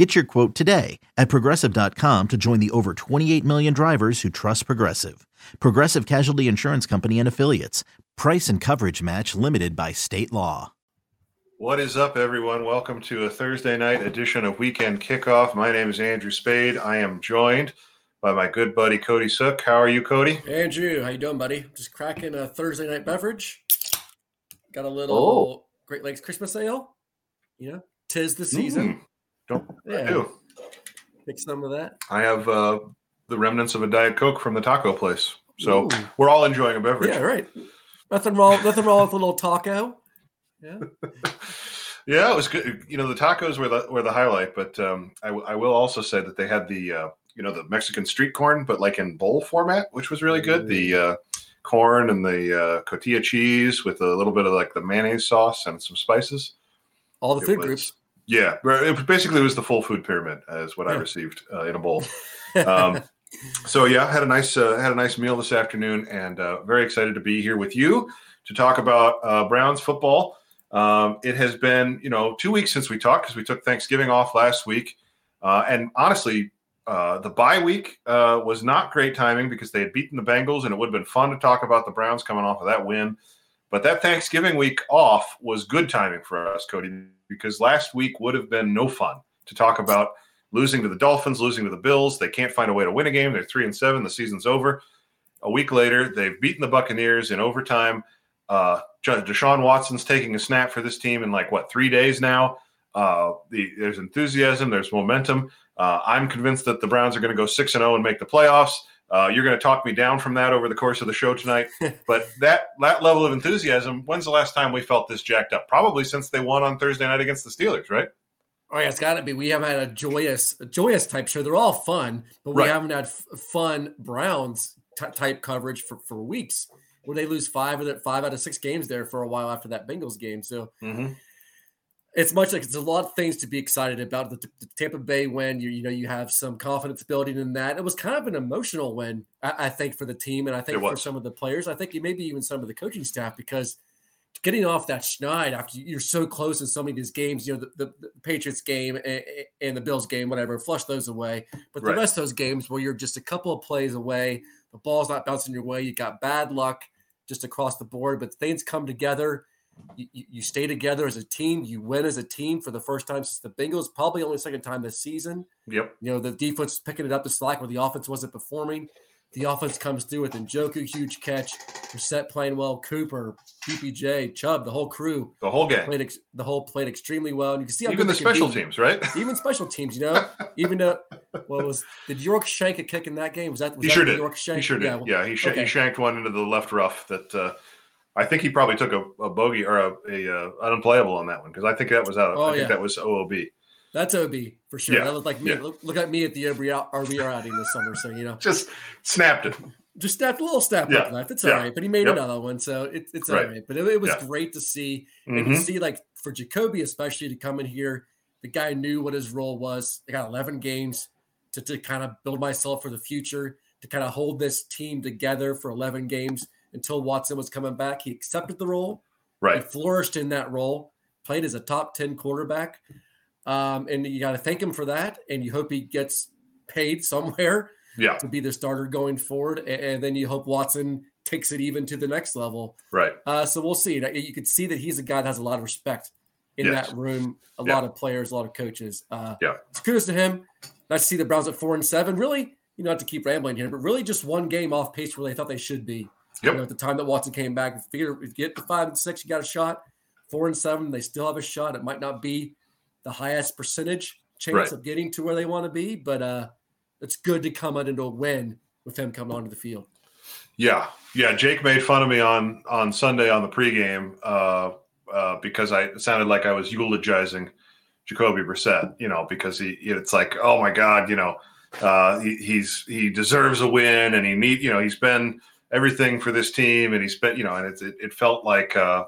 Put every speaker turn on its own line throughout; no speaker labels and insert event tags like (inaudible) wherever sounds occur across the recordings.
Get your quote today at progressive.com to join the over 28 million drivers who trust Progressive. Progressive Casualty Insurance Company and Affiliates. Price and coverage match limited by state law.
What is up, everyone? Welcome to a Thursday night edition of Weekend Kickoff. My name is Andrew Spayde. I am joined by my good buddy Cody Suek. How are you, Cody?
Andrew, how you doing, buddy? Just cracking a Thursday night beverage. Got a little
Oh.
Great Lakes Christmas ale. You know, tis the season.
Mm, don't I
Yeah.
do.
Pick some of that.
I have uh, the remnants of a Diet Coke from the taco place. So
Ooh.
we're all enjoying a beverage.
Yeah, right. Nothing wrong. Nothing wrong with a little taco. Yeah. (laughs)
Yeah, it was good. You know, the tacos were the were the highlight, but um, I, w- I will also say that they had the uh, you know the Mexican street corn, but like in bowl format, which was really good. The uh, corn and the uh, cotija cheese with a little bit of like the mayonnaise sauce and some spices.
All the
It
food
was-
groups.
Yeah, it basically was the full food pyramid, is what I received uh, in a bowl. (laughs) Um, so yeah, had a nice uh, had a nice meal this afternoon, and uh, very excited to be here with you to talk about uh, Browns football. Um, it has been you know two weeks since we talked because we took Thanksgiving off last week, uh, and honestly, uh, the bye week uh, was not great timing because they had beaten the Bengals, and it would have been fun to talk about the Browns coming off of that win. But that Thanksgiving week off was good timing for us, Cody, because last week would have been no fun to talk about losing to the Dolphins, losing to the Bills. They can't find a way to win a game. They're three and seven. The season's over. A week later, they've beaten the Buccaneers in overtime. Uh, Deshaun Watson's taking a snap for this team in like what three days now. Uh, the, there's enthusiasm. There's momentum. Uh, I'm convinced that the Browns are going to go six and zero and make the playoffs. Uh, you're going to talk me down from that over the course of the show tonight. (laughs) but that that level of enthusiasm. When's the last time we felt this jacked up? Probably since they won on Thursday night against the Steelers, right?
Oh yeah, it's got to be. We haven't had a joyous, a joyous type show. They're all fun, but we
Right.
haven't had f- fun Browns t- type coverage for, for weeks. Where they lose five of the five out of six games there for a while after that Bengals game. So
Mm-hmm.
It's much like it's a lot of things to be excited about. The, the Tampa Bay win, you you know, you have some confidence building in that. It was kind of an emotional win, I, I think, for the team, and I think for some of the players. I think maybe even some of the coaching staff because getting off that schneid after you- you're so close in so many of these games, you know, the, the, the Patriots game and, and the Bills game, whatever, flush those away. But the
Right.
rest of those games where you're just a couple of plays away, the ball's not bouncing your way, you got bad luck just across the board, but things come together. You, you, stay together as a team. You win as a team for the first time since the Bengals, probably only second time this season.
Yep.
You know, the defense picking it up the slack where the offense wasn't performing. The offense comes through with Njoku, huge catch. Brissett playing well. Cooper, DPJ, Chubb, the whole crew
The whole game.
played ex- the whole played extremely well. And you can see
Even the special
be.
teams, right? (laughs)
even special teams. You know, even though what was did York shank a kick in that game? Was that was
He
that
sure did.
York shank?
He sure did.
Yeah,
Yeah, he, sh-
okay.
he shanked one into the left rough that uh, I think he probably took a, a bogey or a, a uh, unplayable on that one because I think that was out.
Oh,
I think
yeah.
that was OOB.
That's OB for sure.
Yeah,
That looked like me.
yeah.
Look, look at me at the RB out- RB outing this summer. So you know,
Just snapped it.
just snapped a little snap
Yeah,
left. It's all right, but he made
yep.
another one, so it, it's
Right.
all right. But it, it was great to see and
Mhm.
to see like for Jacoby especially to come in here. The guy knew what his role was. I got 11 games to, to kind of build myself for the future, to kind of hold this team together for 11 games until Watson was coming back. He accepted the role. He
Right.
flourished in that role, played as a top 10 quarterback. Um, and you got to thank him for that. And you hope he gets paid (laughs) somewhere
Yeah.
to be the starter going forward. And, then you hope Watson takes it even to the next level.
Right.
Uh, so we'll see. You can see that he's a guy that has a lot of respect in
Yes.
that room, a
Yeah.
lot of players, a lot of coaches. Uh,
Yeah.
It's kudos to him. Nice to see the Browns at four and seven. Really, you know, not have to keep rambling here, but really just one game off pace where they thought they should be.
Yep.
You know, at the time that Watson came back, if you get the five and six, you got a shot. Four and seven, they still have a shot. It might not be the highest percentage chance
Right.
of getting to where they want to be, but uh, it's good to come out into a win with him coming onto the field.
Yeah, yeah. Jake made fun of me on on Sunday on the pregame uh, uh, because I it sounded like I was eulogizing Jacoby Brissett. You know, because he it's like, oh my God, you know, uh, he, he's he deserves a win, and he need you know he's been everything for this team, and he spent, you know, and it, it, it felt like, uh,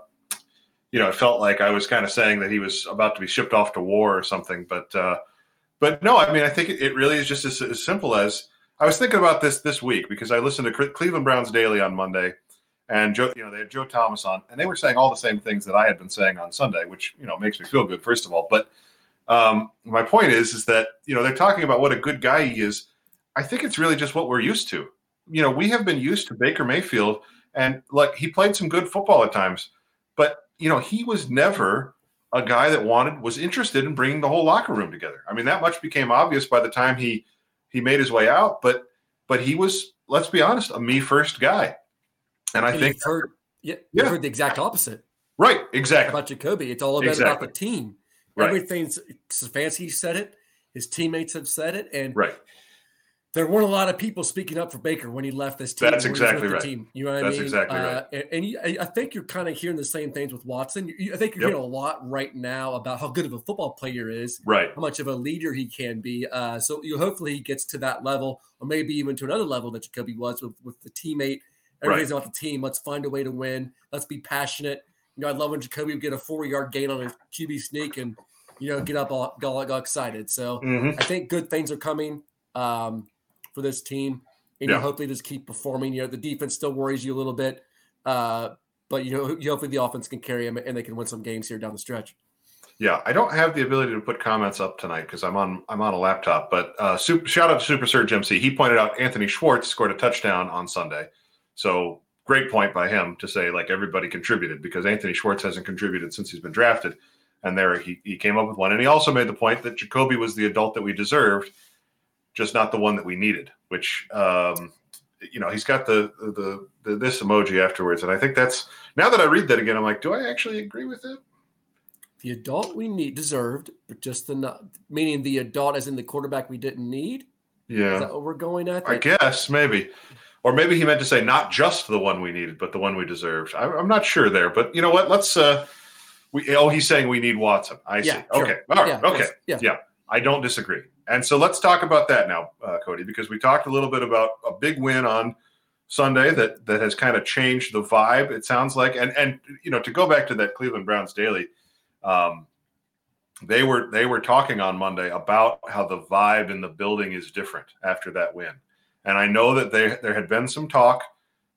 you know, it felt like I was kind of saying that he was about to be shipped off to war or something. But, uh, but no, I mean, I think it really is just as, as simple as I was thinking about this this week because I listened to Cleveland Browns Daily on Monday, and Joe, you know, they had Joe Thomas on, and they were saying all the same things that I had been saying on Sunday, which you know makes me feel good, first of all. But um, my point is, is that you know they're talking about what a good guy he is. I think it's really just what we're used to. You know, we have been used to Baker Mayfield, and like he played some good football at times, but you know he was never a guy that wanted was interested in bringing the whole locker room together. I mean, that much became obvious by the time he he made his way out, but but he was, let's be honest, a me first guy. And I and think
heard yeah, yeah. heard the exact opposite.
Right, exactly.
About Jacoby. It's all about, exactly. about the team. Right. Everything's Stefanski said it, his teammates have said it, and
right
there weren't a lot of people speaking up for Baker when he left this team.
That's exactly right.
Team. You know what
That's
I mean?
exactly uh, right.
And, you, I think you're kind of hearing the same things with Watson. You, I think you're yep. hearing a lot right now about how good of a football player is,
right?
How much of a leader he can be. Uh, so you hopefully he gets to that level, or maybe even to another level that Jacoby was with, with the teammate. Everybody's right. about the team. Let's find a way to win. Let's be passionate. You know, I love when Jacoby would get a four yard gain on a QB sneak and you know get up all, all, all excited. So mm-hmm. I think good things are coming. Um, for this team. And yeah. you hopefully just keep performing. You know, the defense still worries you a little bit, uh, but you know, you hopefully the offense can carry them and they can win some games here down the stretch.
Yeah, I don't have the ability to put comments up tonight because I'm on I'm on a laptop. But uh, super, shout out to Super Surge MC. He pointed out Anthony Schwartz scored a touchdown on Sunday. So great point by him to say like everybody contributed because Anthony Schwartz hasn't contributed since he's been drafted. And there he, he came up with one. And he also made the point that Jacoby was the adult that we deserved just not the one that we needed. Which um, you know he's got the, the, the this emoji afterwards, and I think that's now that I read that again, I'm like, do I actually agree with it?
The adult we need deserved, but just the not meaning the adult as in the quarterback we didn't need.
Yeah,
is that what we're going at?
I guess maybe. Or maybe he meant to say not just the one we needed, but the one we deserved. I, am not sure there, but you know what? Let's. uh we, Oh, he's saying we need Watson. I yeah, see. Sure. Okay. All right. Yeah, okay. Yeah. yeah. I don't disagree. And so let's talk about that now, uh, Cody, because we talked a little bit about a big win on Sunday that that has kind of changed the vibe. It sounds like, and and you know, to go back to that Cleveland Browns daily, um, they were they were talking on Monday about how the vibe in the building is different after that win, and I know that they, there had been some talk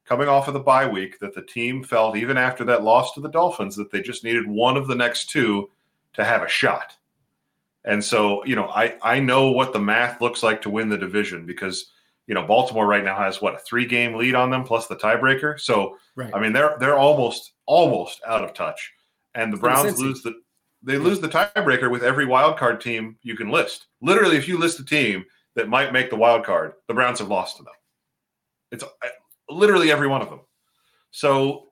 coming off of the bye week that the team felt even after that loss to the Dolphins that they just needed one of the next two to have a shot. And so, you know, I I know what the math looks like to win the division because you know Baltimore right now has what a three game lead on them plus the tiebreaker. So right. I mean they're they're almost almost out of touch, and the Browns lose the they lose the tiebreaker with every wild card team you can list. Literally, if you list a team that might make the wild card, the Browns have lost to them. It's literally every one of them. So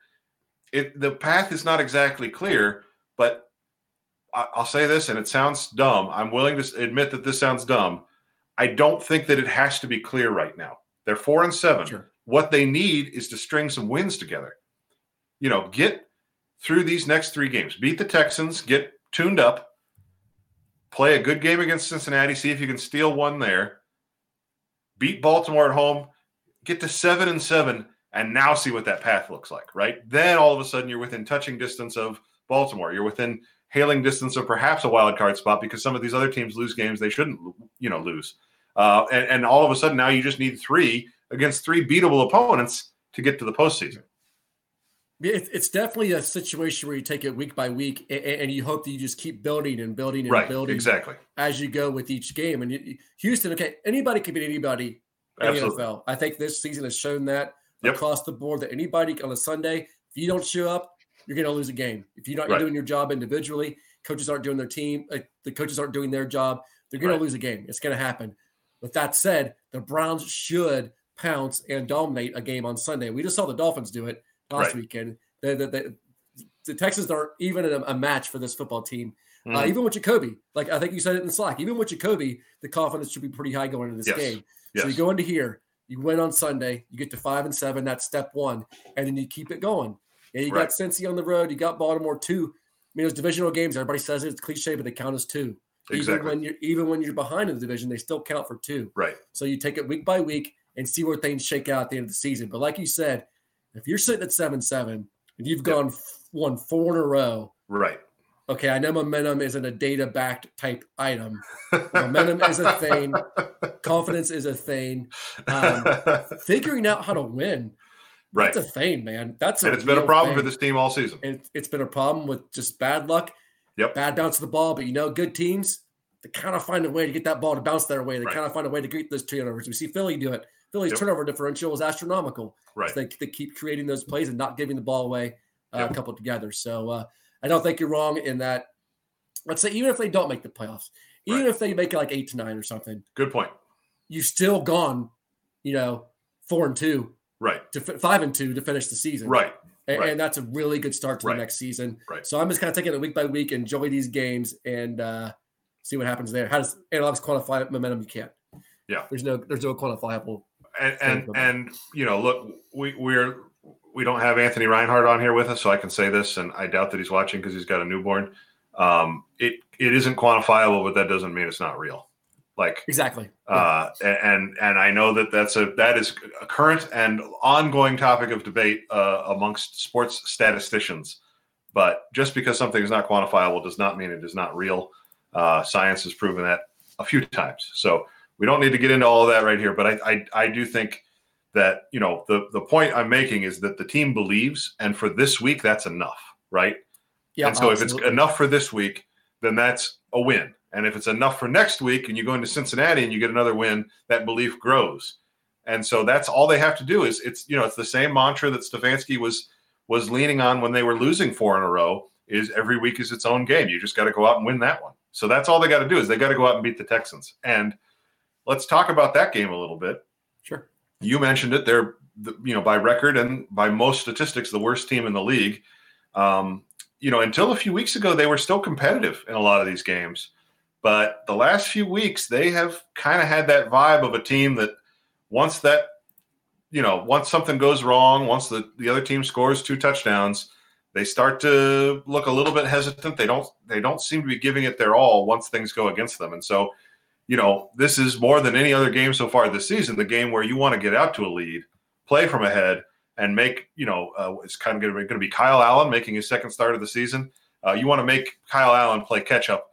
it the path is not exactly clear, I'll say this, and it sounds dumb. I'm willing to admit that this sounds dumb. I don't think that it has to be clear right now. They're four and seven. Sure. What they need is to string some wins together. You know, get through these next three games, beat the Texans, get tuned up, play a good game against Cincinnati, see if you can steal one there, beat Baltimore at home, get to seven and seven, and now see what that path looks like, right? Then all of a sudden you're within touching distance of Baltimore. You're within hailing distance of perhaps a wild card spot because some of these other teams lose games they shouldn't, you know, lose. Uh, and, and all of a sudden now you just need three against three beatable opponents to get to the postseason.
It's definitely a situation where you take it week by week, and you hope that you just keep building and building and
right,
building
exactly
as you go with each game. And Houston, okay, anybody can beat anybody in Absolutely. the NFL. I think this season has shown that yep. across the board that anybody on a Sunday, if you don't show up, you're going to lose a game. If you're not right. doing your job individually, coaches aren't doing their team, uh, the coaches aren't doing their job, they're going right. to lose a game. It's going to happen. With that said, the Browns should pounce and dominate a game on Sunday. We just saw the Dolphins do it last right. weekend. The, Texans aren't even a, a, match for this football team. Mm. Uh, even with Jacoby, like I think you said it in Slack, even with Jacoby, the confidence should be pretty high going into this yes. game. Yes. So you go into here, you win on Sunday, you get to five and seven, that's step one, and then you keep it going. Yeah, you right. got Cincy on the road. You got Baltimore too. I mean, those divisional games. Everybody says it, it's cliche, but they count as two. Exactly. Even when you're even when you're behind in the division, they still count for two.
Right.
So you take it week by week, and see where things shake out at the end of the season. But like you said, if you're sitting at seven seven and you've gone yep. won four in a row,
right?
Okay, I know momentum isn't a data backed type item. (laughs) momentum is a thing. Confidence is a thing. Um, (laughs) figuring out how to win,
right?
That's a thing, man. That's
and it's been a problem thing. for this team all season.
And it's been a problem with just bad luck.
Yep.
Bad bounce of the ball, but you know, good teams they kind of find a way to get that ball to bounce their way. They right. kind of find a way to get those turnovers. We see Philly do it. Philly's yep. turnover differential is astronomical.
Right.
They, they keep creating those plays and not giving the ball away uh, yep. coupled together. So uh, I don't think you're wrong in that. Let's say even if they don't make the playoffs, even right. if they make it like eight to nine or something.
Good point.
You've still gone, you know, four and two.
Right.
To five and two to finish the season.
Right.
And,
right.
and that's a really good start to
right.
the next season.
Right.
So I'm just kind of taking it week by week, enjoy these games, and uh, see what happens there. How does analytics quantify momentum? You can't.
Yeah.
There's no there's no quantifiable.
And and, and you know, look, we we're we don't have Anthony Reinhardt on here with us, so I can say this, and I doubt that he's watching because he's got a newborn. Um, it it isn't quantifiable, but that doesn't mean it's not real. Like
exactly.
Uh, and and I know that that's a that is a current and ongoing topic of debate uh, amongst sports statisticians. But just because something is not quantifiable does not mean it is not real. Uh, science has proven that a few times. So we don't need to get into all of that right here. But I, I, I do think that you know the the point I'm making is that the team believes, and for this week, that's enough, right?
Yeah.
And so absolutely. if it's enough for this week, then that's a win. And if it's enough for next week, and you go into Cincinnati and you get another win, that belief grows. And so that's all they have to do is it's you know it's the same mantra that Stefanski was was leaning on when they were losing four in a row is every week is its own game. You just got to go out and win that one. So that's all they got to do is they got to go out and beat the Texans. And let's talk about that game a little bit.
Sure.
You mentioned it. They're you know by record and by most statistics the worst team in the league. Um, you know, until a few weeks ago they were still competitive in a lot of these games. But the last few weeks they have kind of had that vibe of a team that once that you know, once something goes wrong, once the, the other team scores two touchdowns, they start to look a little bit hesitant. They don't they don't seem to be giving it their all once things go against them. And so, you know, this is more than any other game so far this season, the game where you want to get out to a lead, play from ahead, and make you know uh, it's kind of going to be Kyle Allen making his second start of the season. Uh, you want to make Kyle Allen play catch up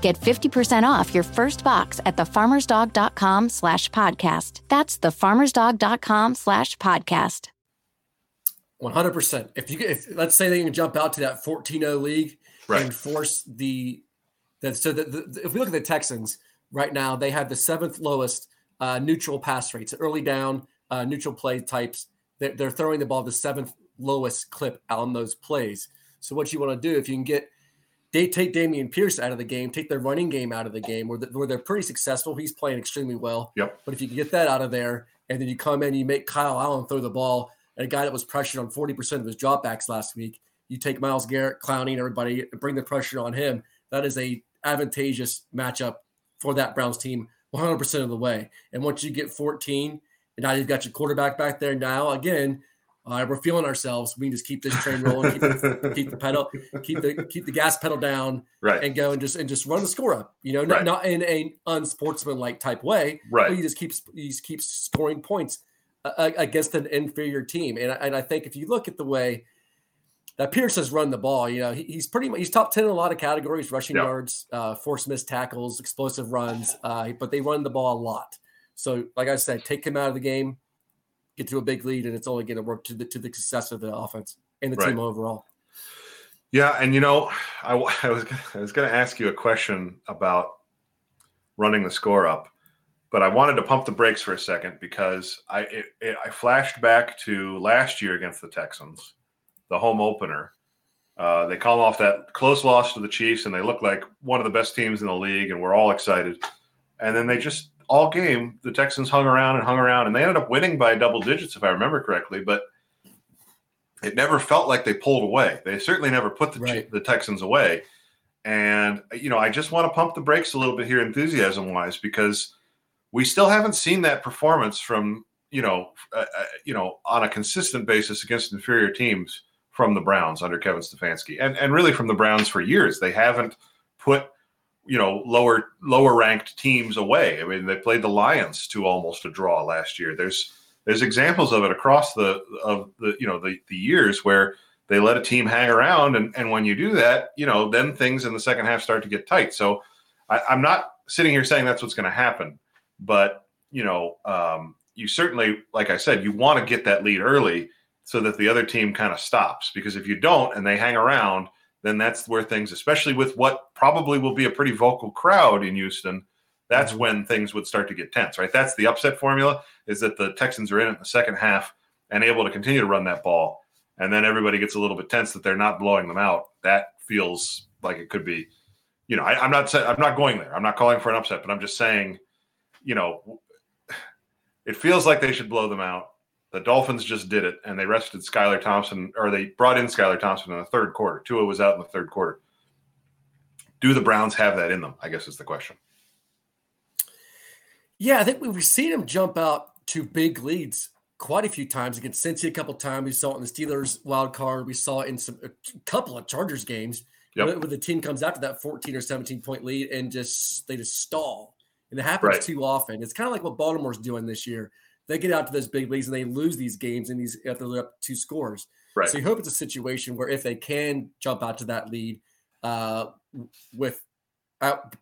Get 50% off your first box at thefarmersdog.com slash podcast. That's thefarmersdog.com slash podcast.
100%. If you if let's say they can jump out to that 14-0 league
right.
and force the that so that the, if we look at the Texans right now, they have the seventh lowest uh, neutral pass rates, early down uh, neutral play types. They're, they're throwing the ball the seventh lowest clip on those plays. So what you want to do if you can get they take Dameon Pierce out of the game, take their running game out of the game, where, the, where they're pretty successful. He's playing extremely well.
Yep.
But if you can get that out of there, and then you come in, you make Kyle Allen throw the ball, and a guy that was pressured on 40% of his dropbacks last week, you take Myles Garrett, Clowney, and everybody, bring the pressure on him. That is a advantageous matchup for that Browns team 100% of the way. And once you get 14, and now you've got your quarterback back there. Now, again, uh, we're feeling ourselves. We can just keep this train rolling, keep, the, keep the pedal, keep the keep the gas pedal down,
right.
and go and just and just run the score up. You know,
right.
not, not in a unsportsmanlike type way,
right?
But you just keep you just keep scoring points uh, against an inferior team. And, and I think if you look at the way that Pierce has run the ball, you know, he, he's pretty much he's top ten in a lot of categories: rushing
yep.
yards, uh, force missed tackles, explosive runs. Uh, but they run the ball a lot. So, like I said, take him out of the game get to a big lead, and it's only going to work to the to the success of the offense. and the right. team overall.
Yeah, and you know, I, (laughs) I was I was going to ask you a question about running the score up, but I wanted to pump the brakes for a second because I it, it, I flashed back to last year against the Texans, the home opener. Uh, they call off that close loss to the Chiefs, and they look like one of the best teams in the league, and we're all excited. And then they just all game the Texans hung around and hung around, and they ended up winning by double digits, if I remember correctly. But it never felt like they pulled away. They certainly never put the, right. the Texans away. And you know, I just want to pump the brakes a little bit here, enthusiasm wise, because we still haven't seen that performance from you know, uh, uh, you know, on a consistent basis against inferior teams from the Browns under Kevin Stefanski, and and really from the Browns for years. They haven't put you know lower lower ranked teams away. I mean, they played the Lions to almost a draw last year. There's there's examples of it across the of the you know the the years where they let a team hang around, and and when you do that, you know, then things in the second half start to get tight. So I, I'm not sitting here saying that's what's going to happen, but you know, um, you certainly, like I said, you want to get that lead early so that the other team kind of stops. Because if you don't and they hang around, then that's where things, especially with what probably will be a pretty vocal crowd in Houston, that's mm-hmm. when things would start to get tense, right? That's the upset formula is that the Texans are in it in the second half and able to continue to run that ball. And then everybody gets a little bit tense that they're not blowing them out. That feels like it could be, you know, I, am not saying I'm not going there. I'm not calling for an upset, but I'm just saying, you know, it feels like they should blow them out. The Dolphins just did it, and they rested Skylar Thompson, or they brought in Skylar Thompson in the third quarter. Tua was out in the third quarter. Do the Browns have that in them? I guess is the question.
Yeah, I think we've seen him jump out to big leads quite a few times against Cincy a couple times. We saw it in the Steelers wild card. We saw it in some a couple of Chargers games yep. where the team comes after that 14 or 17 point lead and just they just stall. And it happens right. too often. It's kind of like what Baltimore's doing this year. They get out to those big leagues and they lose these games and these after they're up two scores. Right. So you hope it's a situation where if they can jump out to that lead uh, with out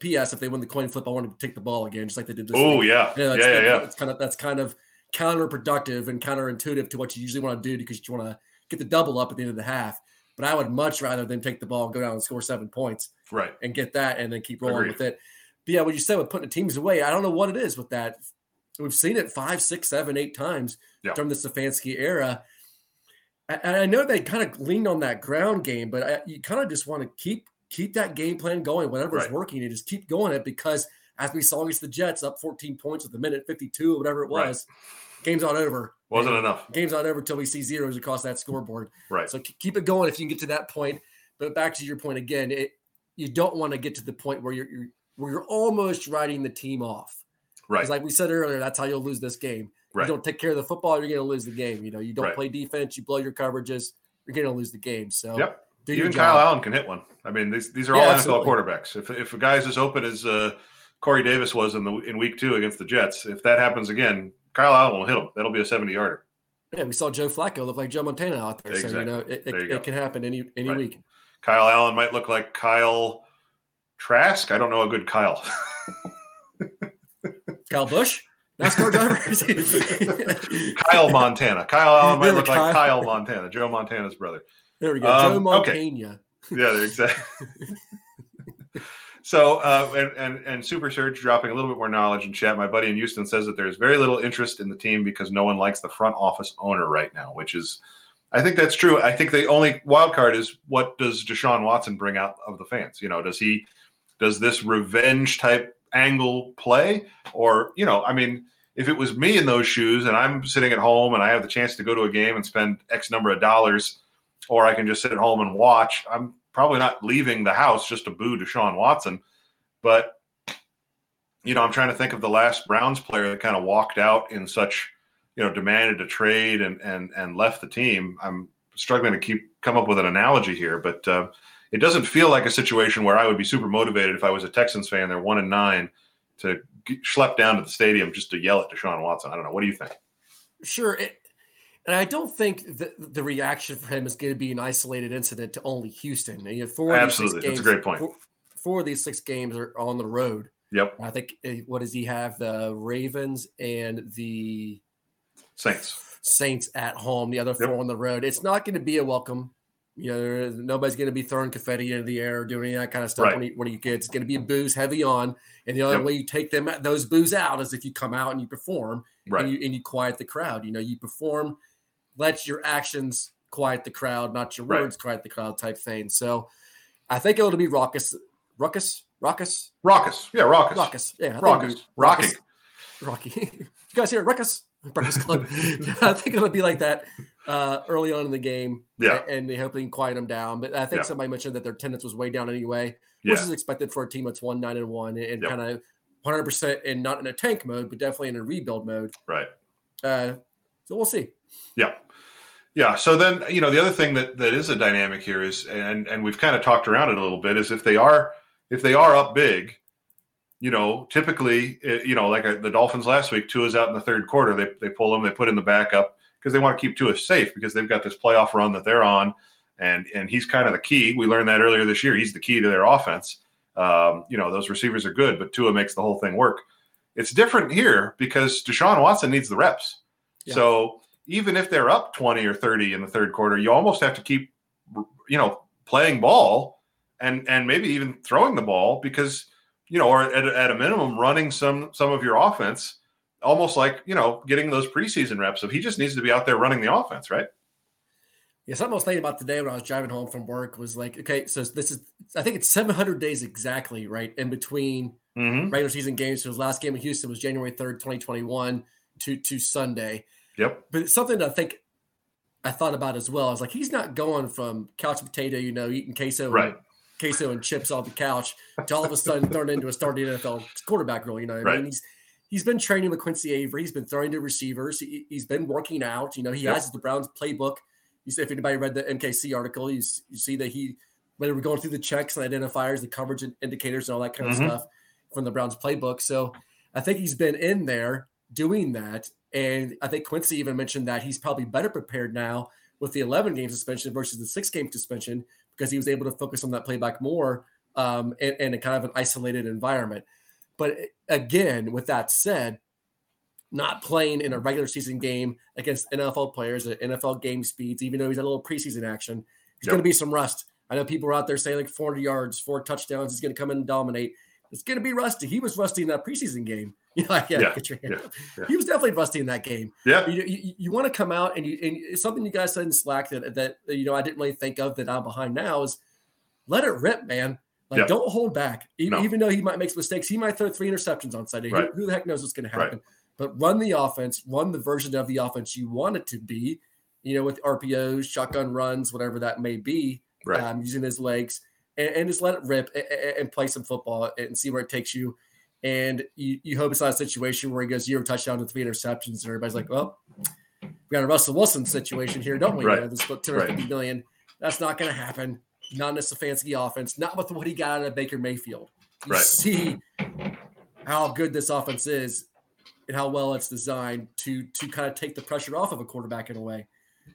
P.S. If they win the coin flip, I want to take the ball again, just like they did this.
Oh yeah, yeah, yeah, yeah.
It's kind of that's kind of counterproductive and counterintuitive to what you usually want to do because you want to get the double up at the end of the half. But I would much rather than take the ball and go down and score seven points,
right,
and get that and then keep rolling Agreed. with it. But yeah, what you said with putting the teams away, I don't know what it is with that. We've seen it five, six, seven, eight times yeah. during the Stefanski era. And I know they kind of leaned on that ground game, but I, you kind of just want to keep keep that game plan going, whatever's right. working, and just keep going it because as we saw against the Jets, up 14 points with a minute 52 or whatever it was, right. game's not over.
Wasn't and enough.
Game's not over until we see zeros across that scoreboard.
Right.
So keep it going if you can get to that point. But back to your point again, it, you don't want to get to the point where you're, you're where you're almost writing the team off.
Right.
Like we said earlier, that's how you'll lose this game. Right. You don't take care of the football, you're going to lose the game. You know, you don't right. play defense, you blow your coverages, you're going to lose the game. So
yep. Even Kyle Allen can hit one. I mean, these these are all yeah, NFL absolutely. quarterbacks. If if a guy's as open as uh, Corey Davis was in the in week two against the Jets, if that happens again, Kyle Allen will hit him. That'll be a seventy yarder.
Yeah, we saw Joe Flacco look like Joe Montana out there. Exactly. So you know, it, it, it can happen any any right. week.
Kyle Allen might look like Kyle Trask. I don't know a good Kyle. (laughs)
Kyle Busch. NASCAR driver. (laughs)
Kyle Montana. Kyle Allen might look Kyle. like Kyle Montana, Joe Montana's brother.
There we go. Um, Joe Montana.
Okay. Yeah, exactly. (laughs) so, uh, and, and and Super Search dropping a little bit more knowledge in chat. My buddy in Houston says that there's very little interest in the team because no one likes the front office owner right now, which is, I think that's true. I think the only wild card is what does Deshaun Watson bring out of the fans? You know, does he, does this revenge type angle play, or you know, I mean, if it was me in those shoes and I'm sitting at home and I have the chance to go to a game and spend X number of dollars or I can just sit at home and watch. I'm probably not leaving the house just to boo Deshaun Watson, but you know, I'm trying to think of the last Browns player that kind of walked out in such, you know, demanded a trade and and and left the team. I'm struggling to keep come up with an analogy here, but uh, it doesn't feel like a situation where I would be super motivated if I was a Texans fan. They're one and nine to schlep down to the stadium just to yell at Deshaun Watson. I don't know. What do you think?
Sure. It, and I don't think the, the reaction for him is going to be an isolated incident to only Houston. You know, four
Absolutely. Games, That's a great point.
Four, four, of these six games are on the road.
Yep.
I think, eh, what does he have? The Ravens and the
Saints.
Saints at home, the other four
Yep.
on the road. It's not going to be a welcome. You know, there is- nobody's going to be throwing confetti into the air or doing any of that kind of stuff
Right.
when, you, when you get. It's going to be booze heavy on, and the only
Yep.
way you take them those booze out is if you come out and you perform
Right.
and you and you quiet the crowd. You know, you perform, let your actions quiet the crowd, not your
Right.
words quiet the crowd type thing. So, I think it'll be raucous, ruckus, raucous,
Raucous. Yeah, raucous.
raucous. Yeah,
raucous,
Raucous.
Rocking.
Rocky. (laughs) you guys hear it? Ruckus? Breakfast (laughs) Club. (laughs) I think it'll be like that uh, early on in the game.
Yeah.
And they hope they can quiet them down. But I think
Yeah.
somebody mentioned that their attendance was way down anyway, which
Yeah.
is expected for a team that's one nine and one and
Yep.
kind of 100 percent and not in a tank mode, but definitely in a rebuild mode.
Right.
Uh, so we'll see.
Yeah. Yeah. So then, you know, the other thing that, that is a dynamic here is, and, and we've kind of talked around it a little bit, is if they are, if they are up big, you know, typically, eh, you know, like uh, the Dolphins last week, Tua's out in the third quarter. They, they pull him, they put in the backup because they want to keep Tua safe because they've got this playoff run that they're on. And, and he's kind of the key. We learned that earlier this year. He's the key to their offense. Um, you know, those receivers are good, but Tua makes the whole thing work. It's different here because Deshaun Watson needs the reps.
Yeah.
So even if they're up 20 or 30 in the third quarter, you almost have to keep, you know, playing ball and and maybe even throwing the ball because, you know, or at, at a minimum running some some of your offense, almost like, you know, getting those preseason reps. If he just needs to be out there running the offense, right?
Yeah, something I was thinking about today when I was driving home from work was like, okay, so this is, I think it's 700 days exactly, right, in between
Mm-hmm.
regular season games. So his last game in Houston was January 3rd, 2021 to, to Sunday.
Yep.
But something that I think I thought about as well. I was like, he's not going from couch potato, you know, eating queso,
Right.
Queso and chips on the couch to all of a sudden turned into a starting NFL quarterback role. You know, what I mean, he's he's been training with Quincy Avery. He's been throwing to receivers. He, has been working out. You know, he
Yep.
has the Browns playbook. You see, if anybody read the MKC article, you, you see that he when they were going through the checks and identifiers, the coverage indicators, and all that kind of
Mhm.
stuff from the Browns playbook. So I think he's been in there doing that. And I think Quincy even mentioned that he's probably better prepared now with the 11 game suspension versus the six game suspension because he was able to focus on that playback more um, in, in a kind of an isolated environment. But eh, again, with that said, not playing in a regular season game against NFL players at NFL game speeds, even though he's had a little preseason action, there's
Yep.
going to be some rust. I know people are out there saying like 400 yards, four touchdowns, he's going to come in and dominate. It's going to be rusty. He was rusty in that preseason game. You know, like, yeah,
Yeah,
get your hand
yeah,
up.
yeah.
He was definitely rusty in that game
Yeah.
you, you, you want to come out and you and it's something you guys said in Slack that that you know I didn't really think of that I'm behind now is let it rip, man. Like
Yeah.
don't hold back. Even,
No.
even though he might make mistakes, he might throw three interceptions on Sunday. Who-
Right.
Who, the heck knows what's going to
Right.
happen? But run the offense, run the version of the offense you want it to be. You know, with RPOs, shotgun runs, whatever that may be,
Right.
um, using his legs, and, and just let it rip and, and play some football and see where it takes you. And you, you hope it's not a situation where he goes zero touchdown to three interceptions, and everybody's like, well, we got a Russell Wilson situation here, don't we?
Right.
You know, this two hundred fifty million. That's not going to happen. Not in a Stefanski offense. Not with what he got out of Baker Mayfield. You
Right.
see how good this offense is and how well it's designed to to kind of take the pressure off of a quarterback in a way.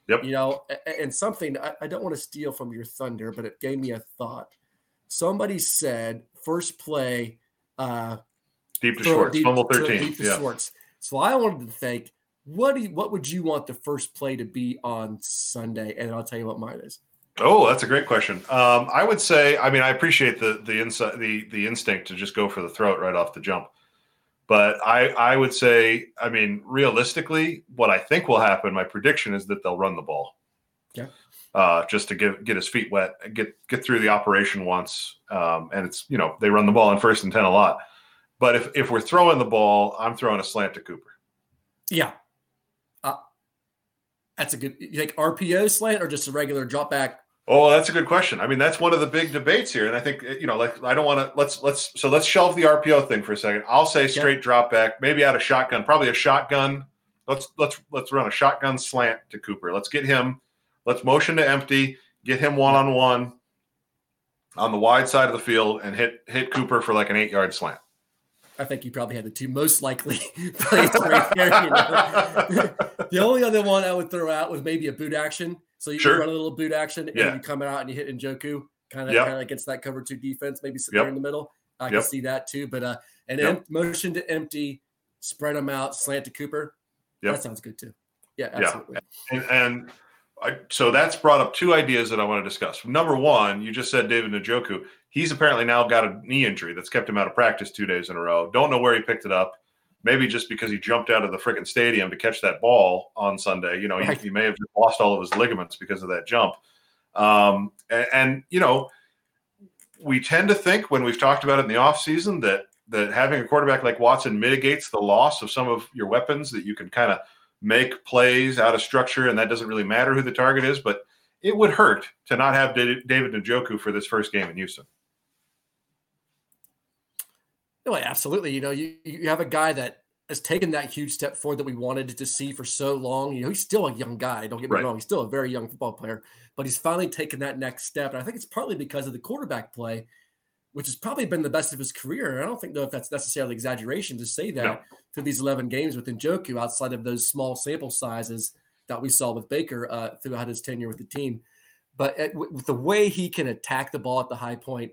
Yep.
You know, and something I, don't want to steal from your thunder, but it gave me a thought. Somebody said first play uh
Deep to Schwartz.
deep-
Fumble 13.
deep to
Yeah.
Schwartz. So I wanted to think, what do you, what would you want the first play to be on Sunday? And I'll tell you what mine is.
Oh, that's a great question. Um, I would say, I mean, I appreciate the the insight, the the instinct to just go for the throat right off the jump. But I I would say, I mean, realistically, what I think will happen, my prediction is that they'll run the ball.
Yeah.
Uh, just to get get his feet wet, get get through the operation once, um, and it's you know they run the ball in first and ten a lot. But if if we're throwing the ball, I'm throwing a slant to Cooper.
Yeah. Uh, that's a good, you think RPO slant or just a regular drop back?
Oh, that's a good question. I mean, that's one of the big debates here, and I think you know, like I don't want to let's let's so let's shelve the RPO thing for a second. I'll say straight drop back, maybe out of shotgun, probably a shotgun. Let's let's let's run a shotgun slant to Cooper. Let's get him. Let's motion to empty, get him one on one on the wide side of the field, and hit hit Cooper for like an eight yard slant.
I think you probably had the two most likely (laughs) plays right there. You know? (laughs) the only other one I would throw out was maybe a boot action. So you
Sure.
run a little boot action and
Yeah.
you come out and you hit Njoku, kind of
Yep.
kind of against that cover two defense, maybe sit
Yep.
there in the middle. I
Yep.
can see that too. But uh, an em- motion to empty, spread them out, slant to Cooper.
Yep.
That sounds good too. Yeah, absolutely.
Yeah. And, and I, so that's brought up two ideas that I want to discuss. Number one, you just said David Njoku. He's apparently now got a knee injury that's kept him out of practice two days in a row. Don't know where he picked it up. Maybe just because he jumped out of the freaking stadium to catch that ball on Sunday. You know, right. he, he, may have lost all of his ligaments because of that jump. Um, and, and, you know, we tend to think when we've talked about it in the offseason that that having a quarterback like Watson mitigates the loss of some of your weapons that you can kind of make plays out of structure, and that doesn't really matter who the target is. But it would hurt to not have David Njoku for this first game in Houston.
No, absolutely. You know, you, you have a guy that has taken that huge step forward that we wanted to see for so long. You know, he's still a young guy. Don't get me right. wrong; he's still a very young football player, but he's finally taken that next step. And I think it's partly because of the quarterback play which has probably been the best of his career. And I don't think though if that's necessarily exaggeration to say that no. through these 11 games with Njoku outside of those small sample sizes that we saw with Baker uh, throughout his tenure with the team. But it, with the way he can attack the ball at the high point,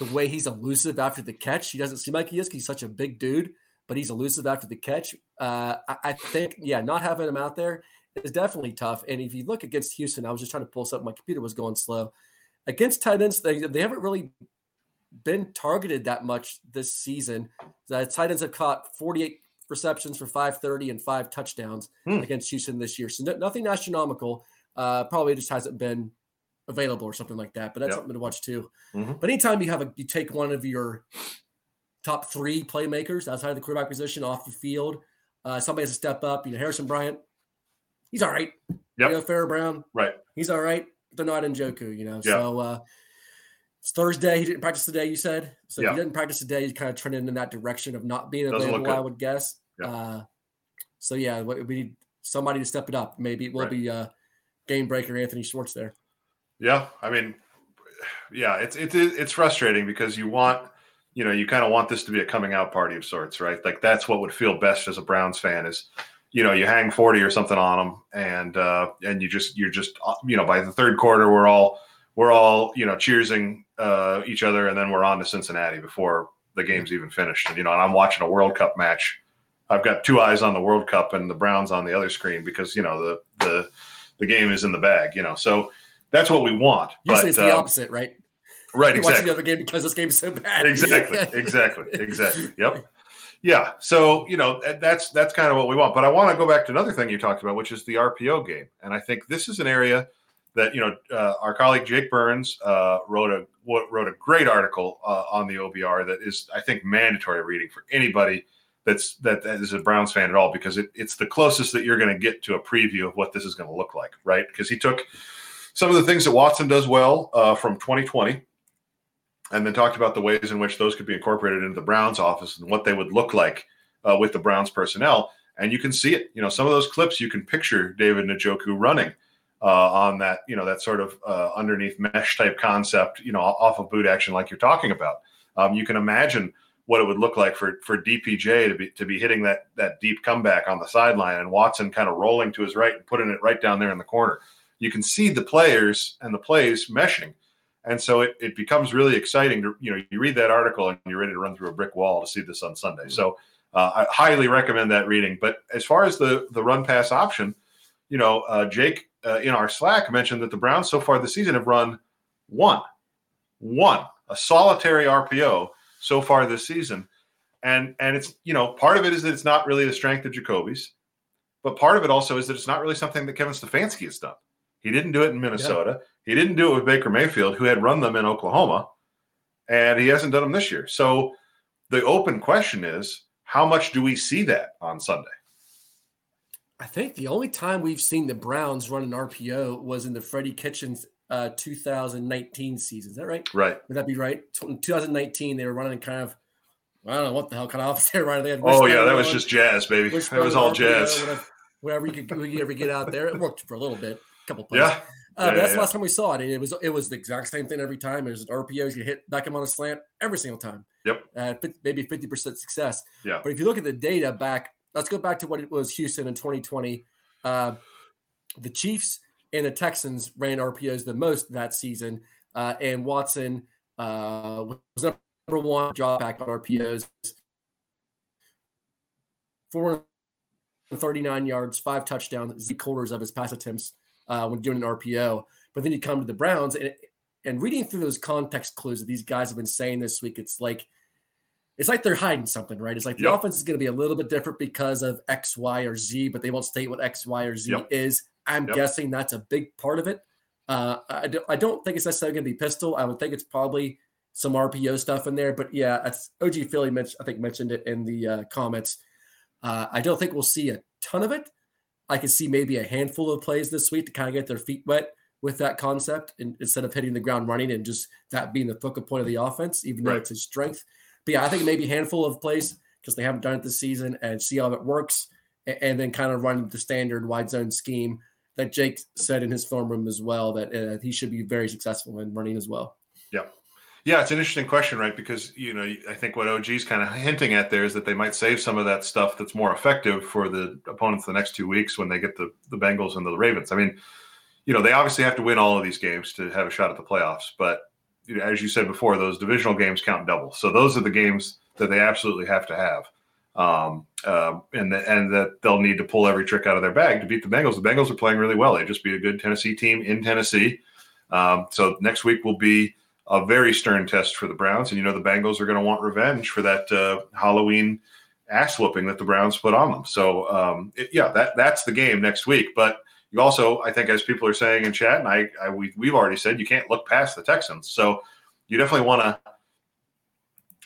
the way he's elusive after the catch, he doesn't seem like he is. Because he's such a big dude, but he's elusive after the catch. Uh, I, I, think, yeah, not having him out there is definitely tough. And if you look against Houston, I was just trying to pull something. My computer was going slow. Against tight ends, they, they haven't really been targeted that much this season. The tight ends have caught 48 receptions for 530 and five touchdowns hmm. against Houston this year. So no, nothing astronomical. Uh, probably just hasn't been available or something like that. But that's yep. something to watch too. Mm-hmm. But anytime you have a you take one of your top three playmakers outside of the quarterback position off the field, uh, somebody has to step up. You know, Harrison Bryant, he's all right.
Yep.
You know, Pharaoh Brown,
right?
He's all right. They're not Njoku, you know. Yep. So uh, it's Thursday. He didn't practice today. You said so. Yeah. If he didn't practice today, he's kind of trending in that direction of not being available. I would guess. Yeah. Uh, so yeah, we need somebody to step it up. Maybe it will right. be uh, game breaker Anthony Schwartz there.
Yeah, I mean, yeah, it's it's it's frustrating because you want you know you kind of want this to be a coming out party of sorts, right? Like that's what would feel best as a Browns fan is you know you hang 40 or something on them and uh and you just you're just uh, you know by the third quarter we're all we're all you know cheersing uh, each other, and then we're on to Cincinnati before the game's even finished. And you know, and I'm watching a World Cup match. I've got two eyes on the World Cup and the Browns on the other screen because you know the the the game is in the bag. You know, so that's what we want.
Usually but, it's the um, opposite, right?
Right, exactly.
Watching the other game because this game is so bad.
Exactly, (laughs) exactly, exactly. Yep. Yeah. So you know that's that's kind of what we want. But I want to go back to another thing you talked about, which is the RPO game, and I think this is an area that you know uh, our colleague Jake Burns uh, wrote a wrote a great article uh, on the OBR that is I think mandatory reading for anybody that's that, that is a Browns fan at all because it, it's the closest that you're going to get to a preview of what this is going to look like, right? Because he took some of the things that Watson does well uh, from 2020 and then talked about the ways in which those could be incorporated into the Browns office and what they would look like uh, with the Browns personnel. And you can see it. You know, some of those clips you can picture David Njoku running uh, on that, you know, that sort of uh, underneath mesh type concept, you know, off of boot action like you're talking about. Um, you can imagine what it would look like for for DPJ to be to be hitting that that deep comeback on the sideline and Watson kind of rolling to his right and putting it right down there in the corner. You can see the players and the plays meshing. And so it, it becomes really exciting to, you know, you read that article and you're ready to run through a brick wall to see this on Sunday. So uh, I highly recommend that reading. But as far as the the run pass option, you know, uh, Jake uh, in our Slack mentioned that the Browns so far this season have run one, one, a solitary RPO so far this season. And and it's you know part of it is that it's not really the strength of Jacoby's, but part of it also is that it's not really something that Kevin Stefanski has done. He didn't do it in Minnesota. Yeah. He didn't do it with Baker Mayfield, who had run them in Oklahoma, and he hasn't done them this year. So the open question is, how much do we see that on Sunday?
I think the only time we've seen the Browns run an RPO was in the Freddie Kitchens uh, 2019 season. Is that right?
Right.
Would that be right? In 2019, they were running kind of, I don't know what the hell kind of (laughs) offense they were running. They
had oh, yeah, that was just jazz, baby. That was all jazz.
Whatever, you could, ever get out there. It worked for a little bit, a couple
plays. Yeah.
Uh, yeah, that's yeah. the last time we saw it. It was it was the exact same thing every time. It was RPOs, you hit back him on a slant every single time.
Yep.
Uh, maybe 50% success.
Yeah.
But if you look at the data back, let's go back to what it was Houston in 2020. Uh, the Chiefs and the Texans ran RPOs the most that season, uh, and Watson uh, was number one drop back on RPOs. Four 39 yards, five touchdowns, z quarters of his pass attempts uh, when doing an RPO. But then you come to the Browns and and reading through those context clues that these guys have been saying this week, it's like it's like they're hiding something, right? It's like the yep. offense is going to be a little bit different because of X, Y, or Z, but they won't state what X, Y, or Z yep. is. I'm yep. guessing that's a big part of it. Uh, I, do, I don't think it's necessarily going to be pistol. I would think it's probably some RPO stuff in there. But yeah, that's OG Philly mentioned, I think mentioned it in the uh, comments. Uh, I don't think we'll see a ton of it. I could see maybe a handful of plays this week to kind of get their feet wet with that concept and, instead of hitting the ground running and just that being the focal point of the offense, even though right. it's his strength. But yeah, I think maybe a handful of plays because they haven't done it this season and see how it works and, and then kind of run the standard wide zone scheme that Jake said in his film room as well that uh, he should be very successful in running as well.
Yeah. Yeah, it's an interesting question, right? Because you know, I think what OG's kind of hinting at there is that they might save some of that stuff that's more effective for the opponents the next two weeks when they get the the Bengals and the Ravens. I mean, you know, they obviously have to win all of these games to have a shot at the playoffs. But you know, as you said before, those divisional games count double. So those are the games that they absolutely have to have, um, uh, and the, and that they'll need to pull every trick out of their bag to beat the Bengals. The Bengals are playing really well. They just beat a good Tennessee team in Tennessee. Um, so next week will be a very stern test for the Browns. And you know the Bengals are going to want revenge for that uh, Halloween ass whooping that the Browns put on them. So um, it, yeah, that that's the game next week. But you also, I think, as people are saying in chat, and I, I we, we've already said, you can't look past the Texans. So you definitely want to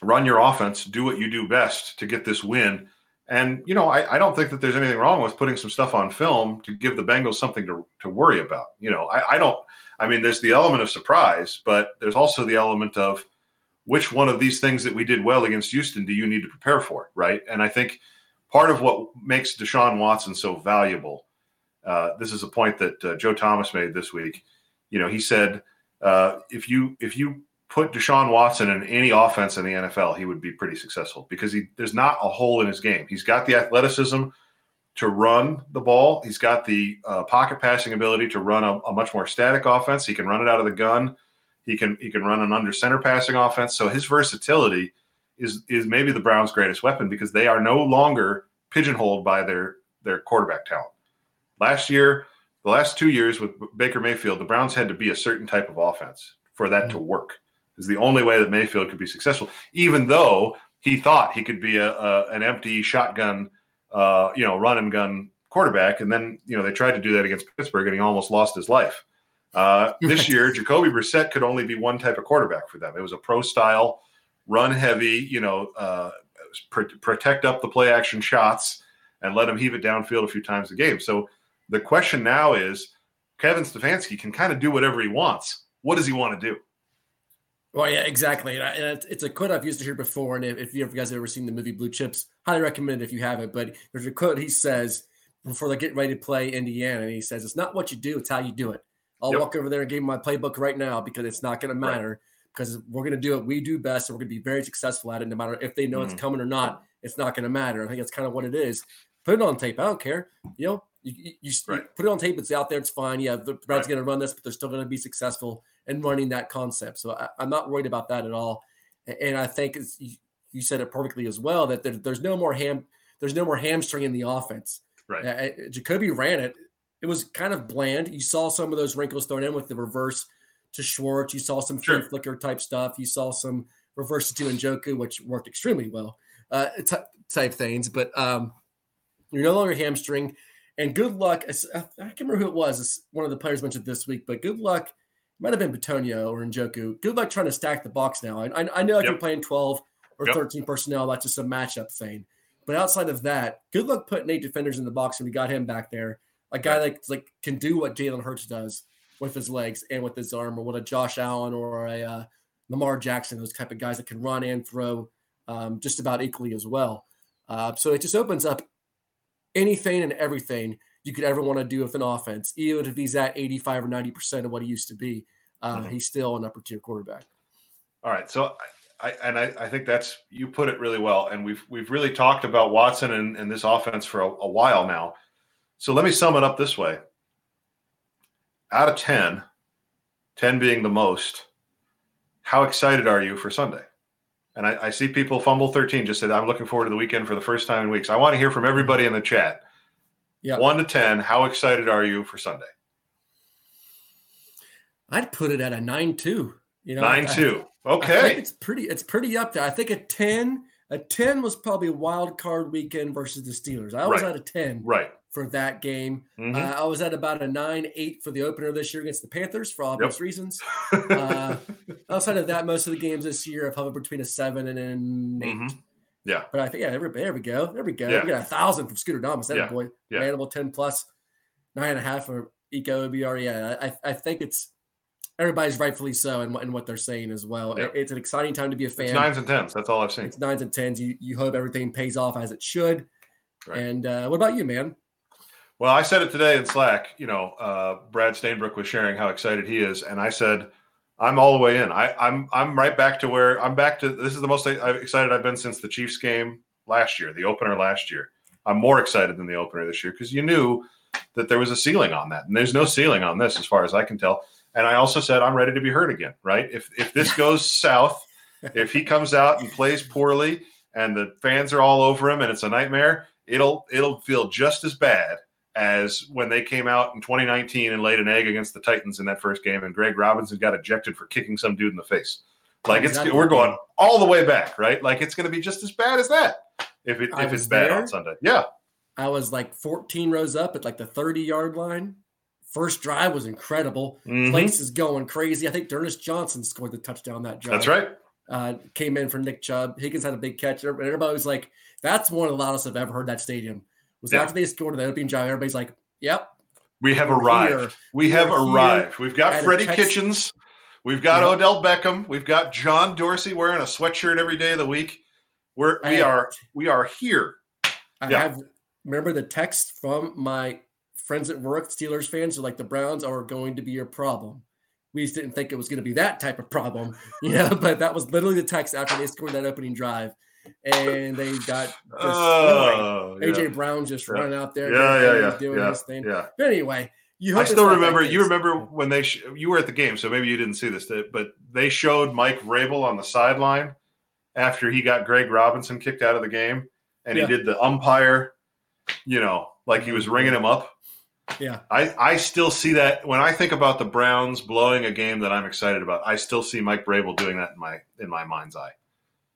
run your offense, do what you do best to get this win. And you know, I, I, don't think that there's anything wrong with putting some stuff on film to give the Bengals something to, to worry about. You know, I, I don't I mean, there's the element of surprise, but there's also the element of which one of these things that we did well against Houston do you need to prepare for, right? And I think part of what makes Deshaun Watson so valuable. Uh, this is a point that uh, Joe Thomas made this week. You know, he said uh, if you if you put Deshaun Watson in any offense in the NFL, he would be pretty successful because he there's not a hole in his game. He's got the athleticism to run the ball. He's got the uh, pocket passing ability to run a, a, much more static offense. He can run it out of the gun. He can he can run an under center passing offense. So his versatility is is maybe the Browns' greatest weapon because they are no longer pigeonholed by their their quarterback talent. Last year, the last two years with Baker Mayfield, the Browns had to be a certain type of offense for that mm-hmm. to work. Is the only way that Mayfield could be successful, even though he thought he could be a, a an empty shotgun uh, you know, run and gun quarterback. And then, you know, they tried to do that against Pittsburgh and he almost lost his life. Uh, (laughs) this year, Jacoby Brissett could only be one type of quarterback for them. It was a pro style, run heavy, you know, uh, pr- protect up the play action shots and let him heave it downfield a few times a game. So the question now is Kevin Stefanski can kind of do whatever he wants. What does he want to do?
Well, yeah, exactly. And it's a quote I've used to hear before. And if you guys have ever seen the movie Blue Chips, highly recommend it if you haven't. But there's a quote he says before they get ready to play Indiana. And he says, It's not what you do, it's how you do it. I'll yep. walk over there and give him my playbook right now because it's not going to matter right. because we're going to do what we do best and we're going to be very successful at it. No matter if they know mm. it's coming or not, it's not going to matter. I think that's kind of what it is. Put it on tape. I don't care. You know, you, you, right. put it on tape. It's out there. It's fine. Yeah, the Browns right. going to run this, but they're still going to be successful in running that concept. So I, am not worried about that at all. And I think you said it perfectly as well that there, there's no more ham. There's no more hamstring in the offense.
Right.
Uh, Jacoby ran it. It was kind of bland. You saw some of those wrinkles thrown in with the reverse to Schwartz. You saw some sure. flicker type stuff. You saw some reverse to Njoku, which worked extremely well. Uh, t- type things, but um, you're no longer hamstring. And good luck. I can't remember who it was. One of the players mentioned this week, but good luck. Might have been Bitonio or Njoku. Good luck trying to stack the box now. I, I, I know if yep. you're playing 12 or yep. 13 personnel, that's just a matchup thing. But outside of that, good luck putting eight defenders in the box, and we got him back there. A guy that like can do what Jalen Hurts does with his legs and with his arm, or what a Josh Allen or a uh, Lamar Jackson, those type of guys that can run and throw um, just about equally as well. Uh, so it just opens up anything and everything you could ever want to do with an offense, even if he's at 85 or 90% of what he used to be. Uh, mm-hmm. He's still an upper tier quarterback.
All right. So, I, and I, I, think that's, you put it really well. And we've, we've really talked about Watson and, and this offense for a, a while now. So let me sum it up this way out of 10, 10 being the most, how excited are you for Sunday? And I, I, see people fumble 13 just said, I'm looking forward to the weekend for the first time in weeks. I want to hear from everybody in the chat.
Yeah.
One to 10, how excited are you for Sunday?
I'd put it at a nine two. You know,
Nine
I-
two.
I think
Okay.
it's pretty. It's pretty up there. I think a ten. A ten was probably a wild card weekend versus the Steelers. I was
Right.
at a ten
Right.
for that game.
Mhm.
Uh, I was at about a nine eight for the opener this year against the Panthers for obvious reasons. (laughs) Uh, outside of that, most of the games this year have hovered between a seven and an 8
Mhm. Yeah.
But I think yeah, there, there we go. There we go.
Yeah.
We got a thousand from Scooter Damas. That
Yeah.
boy,
Yeah.
Manimal ten plus, nine and a half for Eco OBR. Yeah, I, I think it's everybody's rightfully so and, what- in what they're saying as well. It- it's an exciting time to be a fan.
It's nines and tens. That's all I've seen.
It's nines and tens. You you hope everything pays off as it should.
Right.
And uh, what about you, man?
Well, I said it today in Slack. You know, uh, Brad Stainbrook was sharing how excited he is, and I said, "I'm all the way in. I, I'm I'm right back to where I'm back to. This is the most I- excited I've been since the Chiefs game last year, the opener last year. I'm more excited than the opener this year because you knew that there was a ceiling on that, and there's no ceiling on this as far as I can tell. And I also said I'm ready to be hurt again. Right? If if this goes south, (laughs) if he comes out and plays poorly, and the fans are all over him, and it's a nightmare, it'll it'll feel just as bad as when they came out in 2019 and laid an egg against the Titans in that first game, and Greg Robinson got ejected for kicking some dude in the face. Like it's
Exactly.
we're going all the way back, right? Like it's going to be just as bad as that if it
I
if it's bad
there.
on Sunday. Yeah,
I was like 14 rows up at like the 30 yard line. First drive was incredible.
Mhm.
Place is going crazy. I think D'Ernest Johnson scored the touchdown that drive.
that's right.
Uh, came in for Nick Chubb. Higgins had a big catch. Everybody was like, "That's one of the loudest I've ever heard that stadium." Was
Yeah.
after they scored the opening drive. Everybody's like, "Yep,
We have arrived.
here.
We have
We're here
arrived. We've got Freddie
Tex-
Kitchens. We've got
Yeah.
Odell Beckham. We've got John Dorsey wearing a sweatshirt every day of the week. We're we
I-
are we are here.
I
Yeah.
have remember the text from my friends at work, Steelers fans, are like the Browns are going to be your problem. We just didn't think it was going to be that type of problem, (laughs) you know. But that was literally the text after they scored that opening drive, and they got
Oh,
AJ
yeah.
Brown just
Yeah.
running out there,
Yeah, yeah,
doing-
yeah,
doing
yeah,
his thing.
yeah.
But anyway, you.
I still remember. You remember when they sh- you were at the game, so maybe you didn't see this, but they showed Mike Vrabel on the sideline after he got Greg Robinson kicked out of the game, and he did the umpire, you know, like he was ringing him up.
Yeah,
I I still see that when I think about the Browns blowing a game that I'm excited about. I still see Mike Vrabel doing that in my in my mind's eye.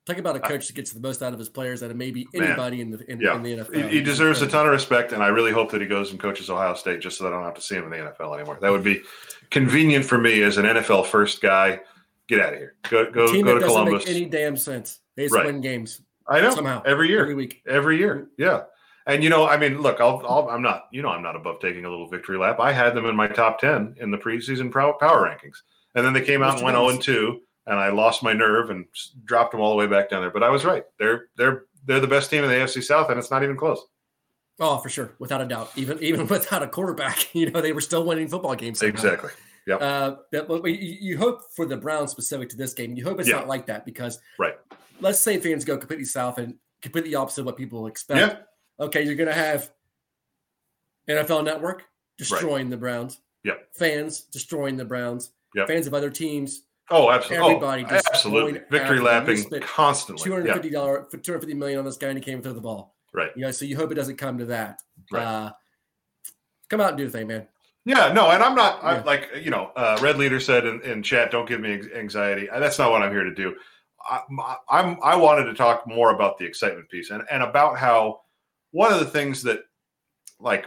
talk about a coach that gets the most out of his players out of maybe
Man.
anybody in the in,
Yeah,
in the NFL.
He, he deserves a ton of respect, and I really hope that he goes and coaches Ohio State just so that I don't have to see him in the NFL anymore. That would be convenient for me as an NFL first guy. Get out of here. Go go
team
go to
doesn't
Columbus.
make any damn sense. They just
Right.
win games
I know
somehow
every year,
every week.
every year. Yeah. And you know, I mean, look, I'll, I'll, I'm not, you know, I'm not above taking a little victory lap. I had them in my top ten in the preseason power, rankings, and then they came out and went zero and two, and I lost my nerve and dropped them all the way back down there. But I was right. They're they're they're the best team in the AFC South, and it's not even close.
Oh, for sure, without a doubt. Even even (laughs) without a quarterback, (laughs) you know they were still winning football games. somehow.
Exactly. Yeah.
Uh, but you, you hope for the Browns specific to this game. You hope it's not like that because,
Right.
Let's say fans go completely south and completely opposite of what people expect. Okay, you're going to have NFL Network destroying the Browns.
Yep.
Fans destroying the Browns.
Yep.
Fans of other teams.
Oh, absolutely.
Everybody
oh, absolutely. Victory lapping constantly.
Two hundred
Yeah.
fifty dollar, two hundred fifty million on this guy, and he came through the ball.
Right.
You know, so you hope it doesn't come to that.
Right.
Uh, come out and do the thing, man.
Yeah, no, and I'm not I,
Yeah.
like you know. Uh, Red leader said in, in chat, "Don't give me anxiety." Uh, That's not what I'm here to do. I, I'm I wanted to talk more about the excitement piece and and about how one of the things that like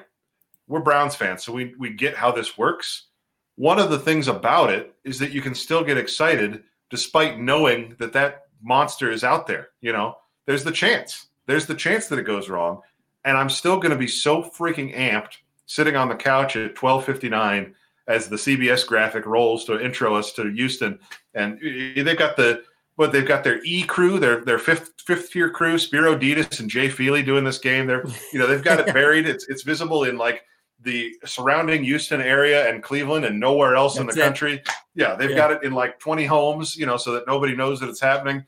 we're Browns fans, so we we get how this works. One of the things about it is that you can still get excited despite knowing that that monster is out there. You know, there's the chance. There's the chance that it goes wrong, and I'm still going to be so freaking amped sitting on the couch at 12:59 as the CBS graphic rolls to intro us to Houston, and eh, they've got the what they've got their E crew, their their fifth fifth tier crew, Spero Dedes and Jay Feely doing this game. They're you know they've got it (laughs) buried. It's it's visible in like the surrounding Houston area and Cleveland and nowhere else in the
it.
country. Yeah, they've
Yeah.
got it in like 20 homes, you know, so that nobody knows that it's happening.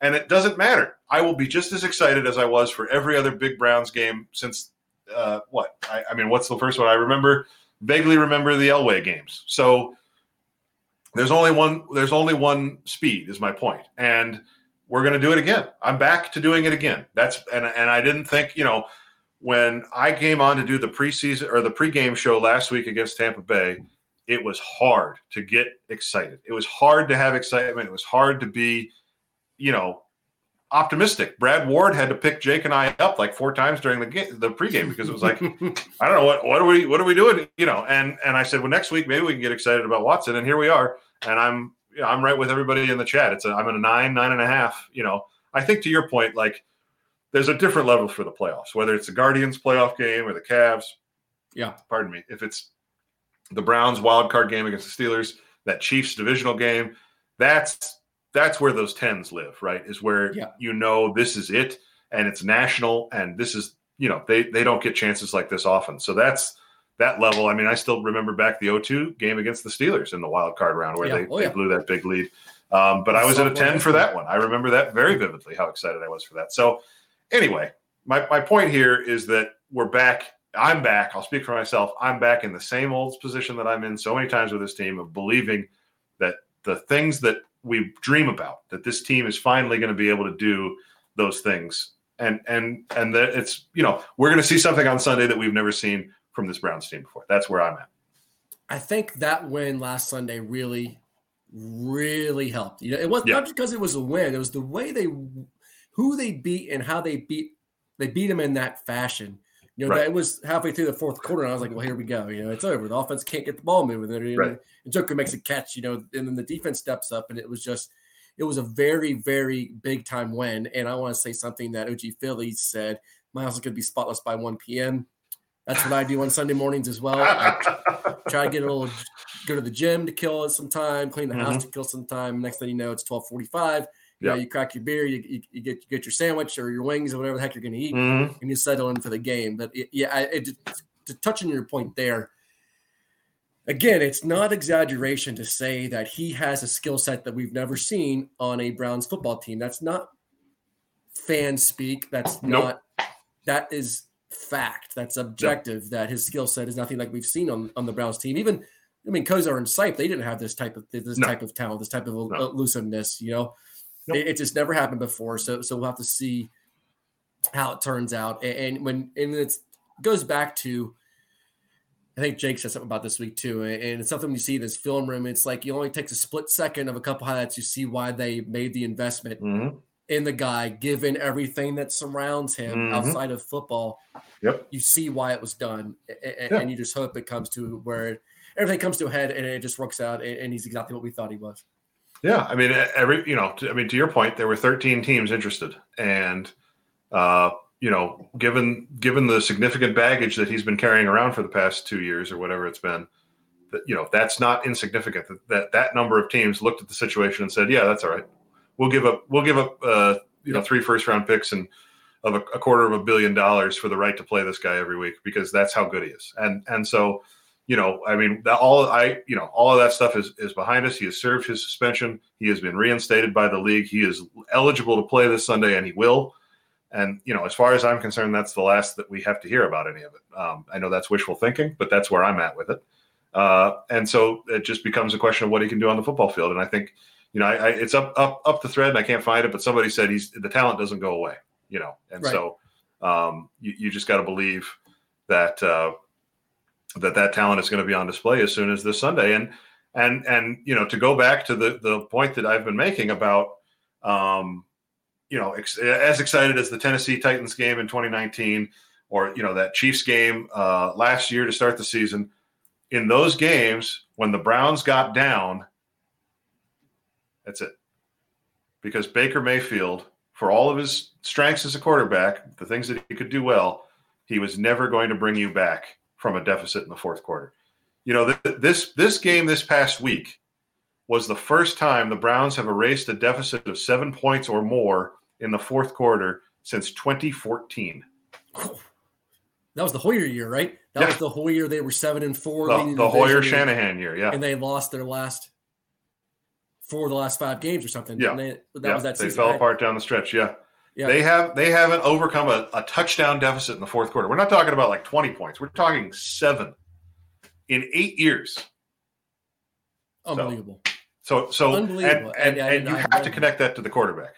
And it doesn't matter. I will be just as excited as I was for every other big Browns game since uh, what? I, I mean, what's the first one? I remember vaguely remember the Elway games. So there's only one. There's only one speed. Is my point, and we're going to do it again. I'm back to doing it again. That's and and I didn't think you know when I came on to do the preseason or the pregame show last week against Tampa Bay, it was hard to get excited. It was hard to have excitement. It was hard to be, you know, optimistic. Brad Ward had to pick Jake and I up like four times during the game, the pregame because it was like, (laughs) I don't know what what are we what are we doing, you know? And and I said, well, next week maybe we can get excited about Watson, and here we are. And I'm you know, I'm right with everybody in the chat. It's a, I'm at a nine nine and a half. You know, I think to your point, like there's a different level for the playoffs, whether it's the Guardians playoff game or the Cavs.
Yeah,
pardon me. If it's the Browns wild card game against the Steelers, that Chiefs divisional game, that's that's where those tens live, right? Is where
yeah.
you know this is it and it's national and this is, you know, they they don't get chances like this often. So that's that level. I mean, I still remember back the 02 game against the Steelers in the wild card round where
yeah.
they,
oh,
they
yeah.
blew that big lead. Um, but I was at a 10 for that one. I remember that very vividly, how excited I was for that. So anyway, my, my point here is that we're back. I'm back. I'll speak for myself. I'm back in the same old position that I'm in so many times with this team of believing that the things that we dream about, that this team is finally going to be able to do those things. And and and that it's you know we're going to see something on Sunday that we've never seen from this Browns team before. That's where I'm at.
I think that win last Sunday really, really helped. You know, it was yeah. not because it was a win; it was the way they, who they beat and how they beat. They beat them in that fashion. You know, right. that was halfway through the fourth quarter, and I was like, "Well, here we go. You know, it's over. The offense can't get the ball moving." And,
right.
and Joker makes a catch. You know, and then the defense steps up, and it was just, it was a very, very big time win. And I want to say something that OG Phillies said: Miles is going to be spotless by 1 p.m. That's what I do on Sunday mornings as well. I (laughs) try to get a little, go to the gym to kill some time, clean the mm-hmm. house to kill some time. Next thing you know, it's 1245. You,
yep.
know, you crack your beer, you, you, you, get you get your sandwich or your wings or whatever the heck you're going to eat,
mm-hmm.
and you settle in for the game. But it, yeah, it, to touch on your point there, again, it's not exaggeration to say that he has a skill set that we've never seen on a Browns football team. That's not fan speak. That's
nope.
not. That is fact. That's objective. That his skill set is nothing like we've seen on, on the Browns team. Even I mean, Kosar and Sipe, they didn't have this type of this
no.
type of talent, this type of
no.
elusiveness. You know, nope. it, it, just never happened before. So so we'll have to see how it turns out. And, and when and it goes back to. I think Jake said something about this week too, and it's something you see in this film room. It's like it only takes a split second of a couple highlights. You see why they made the investment
mm-hmm.
In the guy, given everything that surrounds him
mm-hmm.
outside of football.
Yep.
You see why it was done, and,
yeah.
and you just hope it comes to where everything comes to a head and it just works out, and he's exactly what we thought he was.
Yeah, I mean, every you know, I mean, to your point, there were 13 teams interested, and uh, you know, given given the significant baggage that he's been carrying around for the past two years or whatever it's been, that you know, that's not insignificant. That that, that number of teams looked at the situation and said, "Yeah, that's all right. We'll give up. We'll give up. Uh, you know, three first round picks and." of a, a, quarter of a billion dollars for the right to play this guy every week because that's how good he is. And and so, you know, I mean, that all I you know all of that stuff is is behind us. He has served his suspension. He has been reinstated by the league. He is eligible to play this Sunday, and he will. And you know, as far as I'm concerned, that's the last that we have to hear about any of it. Um, I know that's wishful thinking, but that's where I'm at with it. Uh, and so it just becomes a question of what he can do on the football field. And I think, you know, I, I, it's up up up the thread, and I can't find it. But somebody said he's the talent doesn't go away you know, and
right.
so um, you, you just got to believe that uh, that that talent is going to be on display as soon as this Sunday. And and and you know, to go back to the the point that I've been making about, um, you know, ex- as excited as the Tennessee Titans game in 2019, or you know that Chiefs game uh, last year to start the season. In those games, when the Browns got down, that's it, because Baker Mayfield for all of his strengths as a quarterback, the things that he could do well, he was never going to bring you back from a deficit in the fourth quarter. You know, th- this this game this past week was the first time the Browns have erased a deficit of 7 points or more in the fourth quarter since 2014.
That was the Hoyer year, right? That
Yeah.
was the Hoyer they were 7 and 4
The, the Hoyer Shanahan year, yeah.
and they lost their last four of the last five games or something.
Yeah.
They, that
yeah,
was that
they
season.
fell
I-
apart down the stretch. Yeah.
Yeah.
They have they haven't overcome a, a touchdown deficit in the fourth quarter. We're not talking about like 20 points. We're talking seven in eight years.
Unbelievable.
So so and,
Unbelievable.
and,
And-
and,
and
you
I-
have to connect that to the quarterback.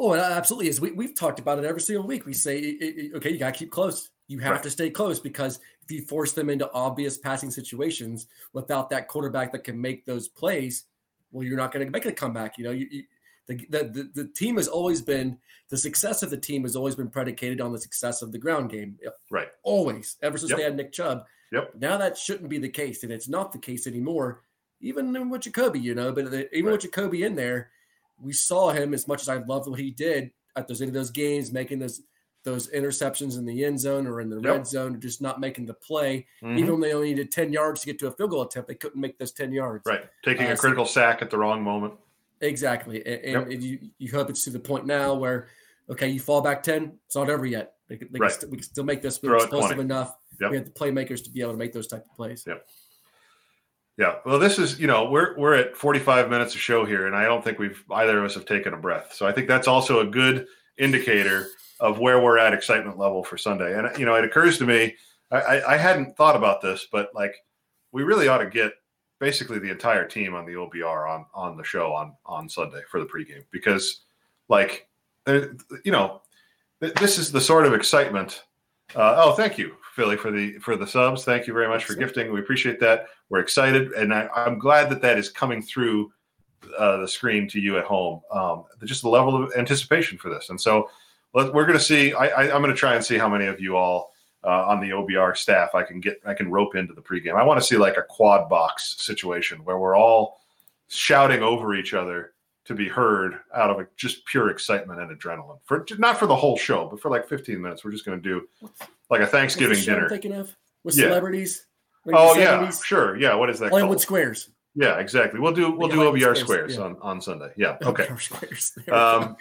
Oh, it uh, absolutely is. We, we've talked about it every single week. We say, i- i- okay, you got to keep close. You have
Right.
to stay close because if you force them into obvious passing situations without that quarterback that can make those plays, well, you're not going to make a comeback. You know, you, you the, the, the, team has always been the success of the team has always been predicated on the success of the ground game.
Right.
Always, ever since
Yep.
they had Nick Chubb.
Yep.
Now that shouldn't be the case, and it's not the case anymore. Even with Jacoby, you know, but the, even
Right.
with Jacoby in there, we saw him as much as I loved what he did at those end of those games, making those those interceptions in the end zone or in the
Yep.
red zone, just not making the play.
Mhm.
Even when they only needed 10 yards to get to a field goal attempt, they couldn't make those 10 yards.
Right. Taking
Uh,
a
so-
critical sack at the wrong moment.
Exactly. And,
Yep.
you, you hope it's to the point now where, okay, you fall back 10, it's not over yet. They, they
Right.
can st- we can still make this explosive enough.
Yep.
We have the playmakers to be able to make those type of plays.
Yep. Yeah. Well, this is, you know, we're we're at 45 minutes of show here, and I don't think we've either of us have taken a breath. So I think that's also a good indicator of where we're at excitement level for Sunday. And you know, it occurs to me, I, I, hadn't thought about this, but like we really ought to get basically the entire team on the OBR on on the show on on Sunday for the pregame because, like, you know, this is the sort of excitement. Uh, oh, thank you, Philly, for the for the subs. Thank you very much for gifting. We appreciate that. We're excited, and I, I'm glad that that is coming through uh, the screen to you at home. Um, just the level of anticipation for this, and so let, we're going to see. I, I, I'm going to try and see how many of you all uh, on the OBR staff I can get. I can rope into the pregame. I want to see like a quad box situation where we're all shouting over each other to be heard out of a, just pure excitement and adrenaline for not for the whole show, but for like 15 minutes. We're just going to do like a Thanksgiving
show I'm
dinner.
thinking of with
Yeah.
celebrities. Like
Oh yeah, sure. Yeah, what is that?
Hollywood
called?
Squares.
Yeah, exactly. We'll do we'll
Yeah,
do OBR
Squares,
squares
yeah.
on on Sunday. Yeah. (laughs) Okay. Um.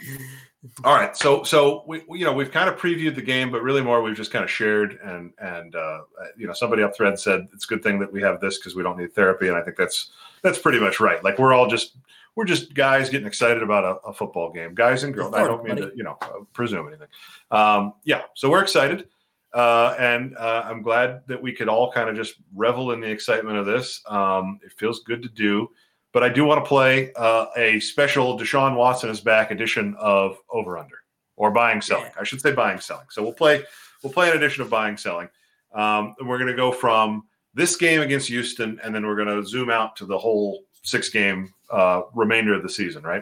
All right. So so we we- you know we've kind of previewed the game, but really more we've just kind of shared and and uh, you know somebody up thread said it's a good thing that we have this because we don't need therapy, and I think that's that's pretty much right. Like we're all just we're just guys getting excited about a, a football game, guys and girls. I don't mean to you know uh, presume anything. Um, yeah. So we're excited. Uh, and uh, I'm glad that we could all kind of just revel in the excitement of this. Um, it feels good to do but I do want to play uh, a special Deshaun Watson is back edition of Over Under or Buying Selling.
Yeah.
I should say Buying Selling. So we'll play we'll play an edition of Buying Selling. Um, and we're going to go from this game against Houston, and then we're going to zoom out to the whole six game uh, remainder of the season. Right.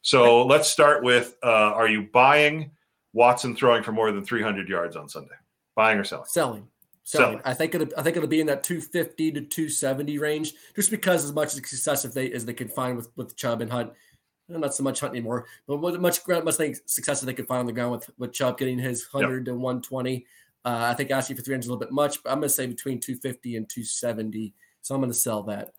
So let's start with: uh, Are you buying Watson throwing for more than 300 yards on Sunday? Buying or selling?
Selling.
Selling.
Selling. I think it'll, I think it'll be in that 250 to 270 range, just because as much success if they as they can find with with Chubb and Hunt, not so much Hunt anymore, but what much much think success that they could find on the ground with with Chubb getting his 100 to 120. Uh, I think asking for 300 is a little bit much, but I'm going to say between 250 and 270. So I'm going to sell that.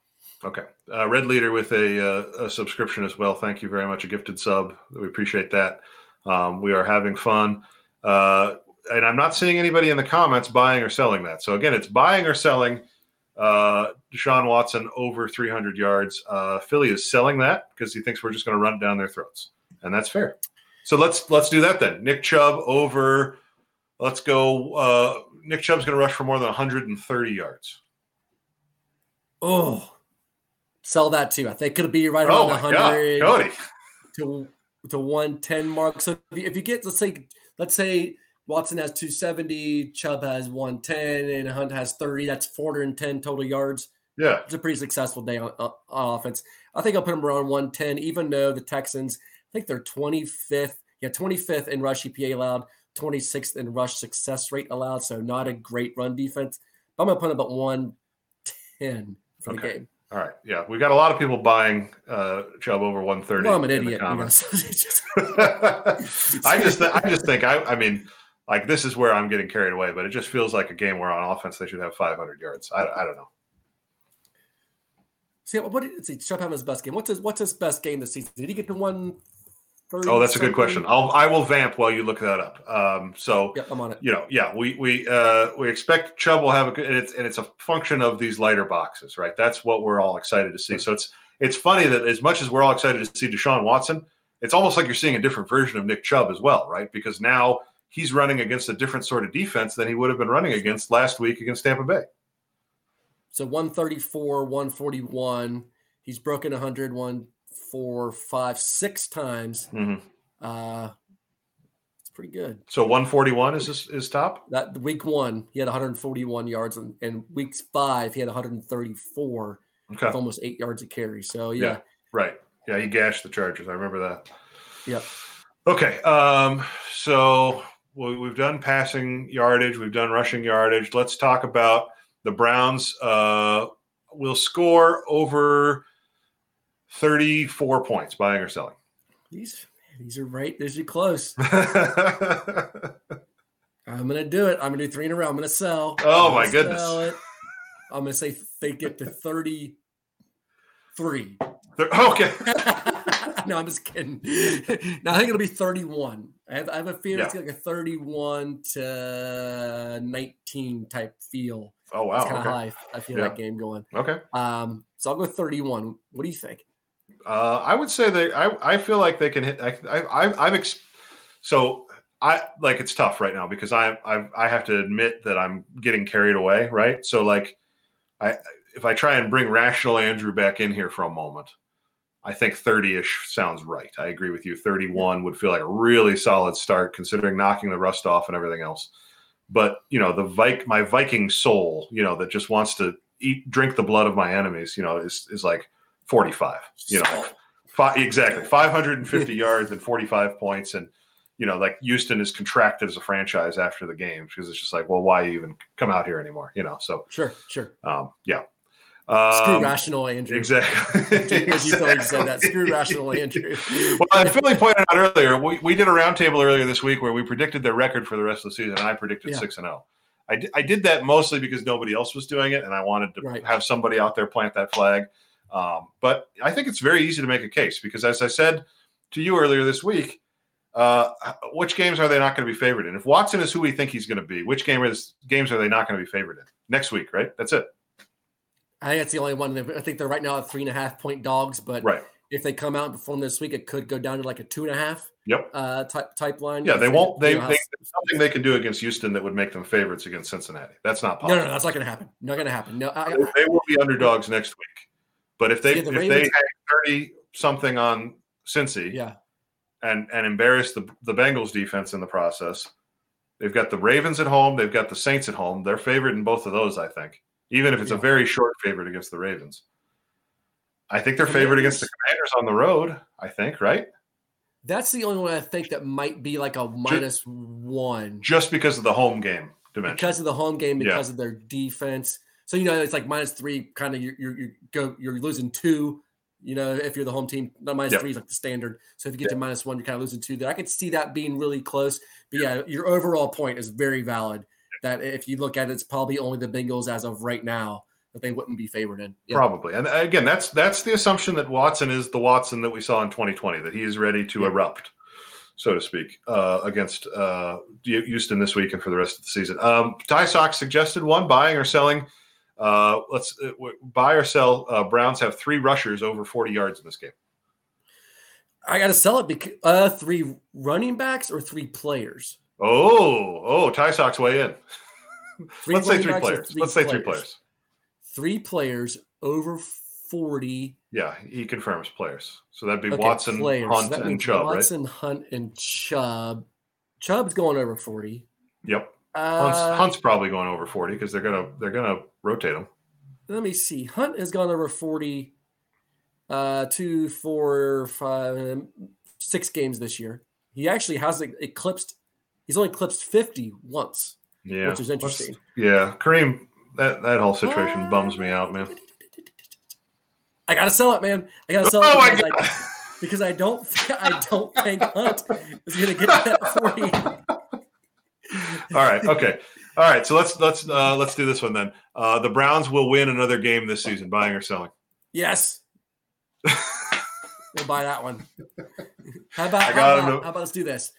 Okay. Uh, Red Leader with a, uh, a subscription as well. Thank you very much. A gifted sub. We appreciate that. Um, we are having fun. Uh, and I'm not seeing anybody in the comments buying or selling that. So again, it's buying or selling uh, Deshaun Watson over 300 yards. Uh, Philly is selling that because he thinks we're just going to run down their throats, and that's fair. So let's let's do that then. Nick Chubb over. Let's go. Uh, Nick Chubb's going to rush for more than 130 yards.
Oh, sell that too. I think it'll be right
Oh
around
God,
100
Cody!
to to 110 mark. So if you, if you get let's say let's say Watson has 270, Chubb has 110, and Hunt has 30. That's 410 total yards.
Yeah,
It's a pretty successful day on, on on offense. I think I'll put them around 110, even though the Texans, I think they're 25th, yeah, 25th in rush EPA allowed, 26th in rush success rate allowed. So not a great run defense. But I'm gonna put them about 110 for the game.
All right. Yeah, we got a lot of people buying uh, Chubb over 130.
Well, I'm an idiot. You know, so just- (laughs)
I just, th- I just think, I, I mean, like this is where I'm getting carried away, but it just feels like a game where on offense they should have 500 yards. I, I don't know.
See, what did see? Best game. What's his What's his best game this season? Did he get to one?
Oh, that's a good question. I'll, I will vamp while you look that up. Um, so,
Yep, I'm on it.
you know, yeah, we we uh, we expect Chubb will have a good, and it's and it's a function of these lighter boxes, right? That's what we're all excited to see. So it's it's funny that as much as we're all excited to see Deshaun Watson, it's almost like you're seeing a different version of Nick Chubb as well, right? Because now he's running against a different sort of defense than he would have been running against last week against Tampa Bay.
So 134, 141. He's broken 100, one, four, five, six times.
Mhm.
Uh, it's pretty good.
So 141 is this, is top.
That week one, he had 141 yards, and, and weeks five, he had 134
Okay.
with almost eight yards of carry. So yeah,
Yeah. Right. Yeah, he gashed the Chargers. I remember that.
Yep.
Okay. Um, so we, we've done passing yardage, we've done rushing yardage. Let's talk about the Browns. Uh, will score over 34 points, buying or selling.
these these are right. These are close. (laughs) I'm gonna do it. I'm gonna do three in a row. I'm gonna sell.
Oh, my goodness.
I'm gonna say they get to 33.
okay. (laughs) (laughs)
no, I'm just kidding. (laughs) no, I think it'll be 31. I have, I have a feeling it's like a 31 to 19 type feel.
Oh,
It's
wow.
kind of
Okay.
I, I feel
Yeah.
that game going.
Okay.
Um, so I'll go 31. What do you think?
Uh, I would say they. I, I feel like they can hit. I, I, I'm ex- so I like it's tough right now because I I I have to admit that I'm getting carried away. Right. So like, I if I try and bring rational Andrew back in here for a moment, I think 30 ish sounds right. I agree with you. 31 would feel like a really solid start considering knocking the rust off and everything else. But you know the Vik my Viking soul, you know that just wants to eat drink the blood of my enemies. You know is is like 45. You know. Five, exactly 550 (laughs) yards and 45 points and you know like houston is contracted as a franchise after the game because it's just like well why even come out here anymore you know so
Sure, sure.
um yeah
Screw
um,
rational Andrew.
exactly (laughs)
As you (laughs) said that. Screw rational Andrew.
well, as Philly pointed out earlier, we, we did a roundtable earlier this week where we predicted their record for the rest of the season, and I predicted six and zero. I I did that mostly because nobody else was doing it, and I wanted to
Right.
have somebody out there plant that flag. Um, but I think it's very easy to make a case because, as I said to you earlier this week, uh, which games are they not going to be favored in? If Watson is who we think he's going to be, which game is games are they not going to be favored in next week? Right, that's it.
I think that's the only one. I think they're right now at three and a half point dogs, but
Right.
if they come out and perform this week, it could go down to like a two and a half
Yep.
uh, type type line.
Yeah, they won't. They,
you
they
know
there's nothing they can do against Houston that would make them favorites against Cincinnati. That's not possible.
no, no, that's not going to happen. Not going to happen. No, I,
they, they will be underdogs next week. But if they
Yeah, the
if they hang thirty something on Cincy
yeah,
and and embarrass the the Bengals defense in the process, they've got the Ravens at home. They've got the Saints at home. They're favored in both of those. I think, even if it's a very short favorite against the Ravens. I think they're
The
favored against the
Commanders-
on the road. I think right,
that's the only one I think that might be like a minus one
just because of the home game dimension.
because of the home game,
Yeah.
because of their defense. So you know it's like minus three, kind of you're you're, you're go you're losing two. You know if you're the home team, not minus
Yep.
three is like the standard. So if you get to minus one, you're kind of losing two. There, I could see that being really close. But yeah, your overall point is very valid. That if you look at it, it's probably only the Bengals as of right now that they wouldn't be favored in. Yeah.
Probably. And again, that's that's the assumption that Watson is the Watson that we saw in 2020, that he is ready to
Yeah.
erupt, so to speak, uh, against uh, Houston this week and for the rest of the season. Um, Ty Sox suggested one buying or selling. Uh, let's uh, buy or sell. Uh, Browns have three rushers over 40 yards in this game.
I got to sell it because uh, three running backs or three players.
Oh, oh, Ty Sox way in. (laughs) Let's say three players.
three
Let's say three players.
Three players over forty.
Yeah, he confirms players. So that'd be
Okay,
Watson,
players.
Hunt,
That
and Chubb, right?
Watson, Hunt, and Chubb. Chubb's going over forty.
Yep. Hunt's,
Uh,
Hunt's probably going over 40 because they're gonna they're gonna rotate him.
let me see. Hunt has gone over 40, uh, two, four, five, um, games this year. He actually hasn't eclipsed, he's only eclipsed 50 once,
Yeah,
which is interesting.
Yeah, Kareem, that that whole situation bums me out, man. (laughs)
I gotta sell it, man. I gotta sell
Oh
it because. I, (laughs) because I don't, (laughs) I don't think Hunt is gonna get that 40.
All right, okay, all right. So let's let's uh, let's do this one then. Uh, the Browns will win another game this season, buying or selling.
Yes. we'll buy that one. How about, how about, how about let's do this?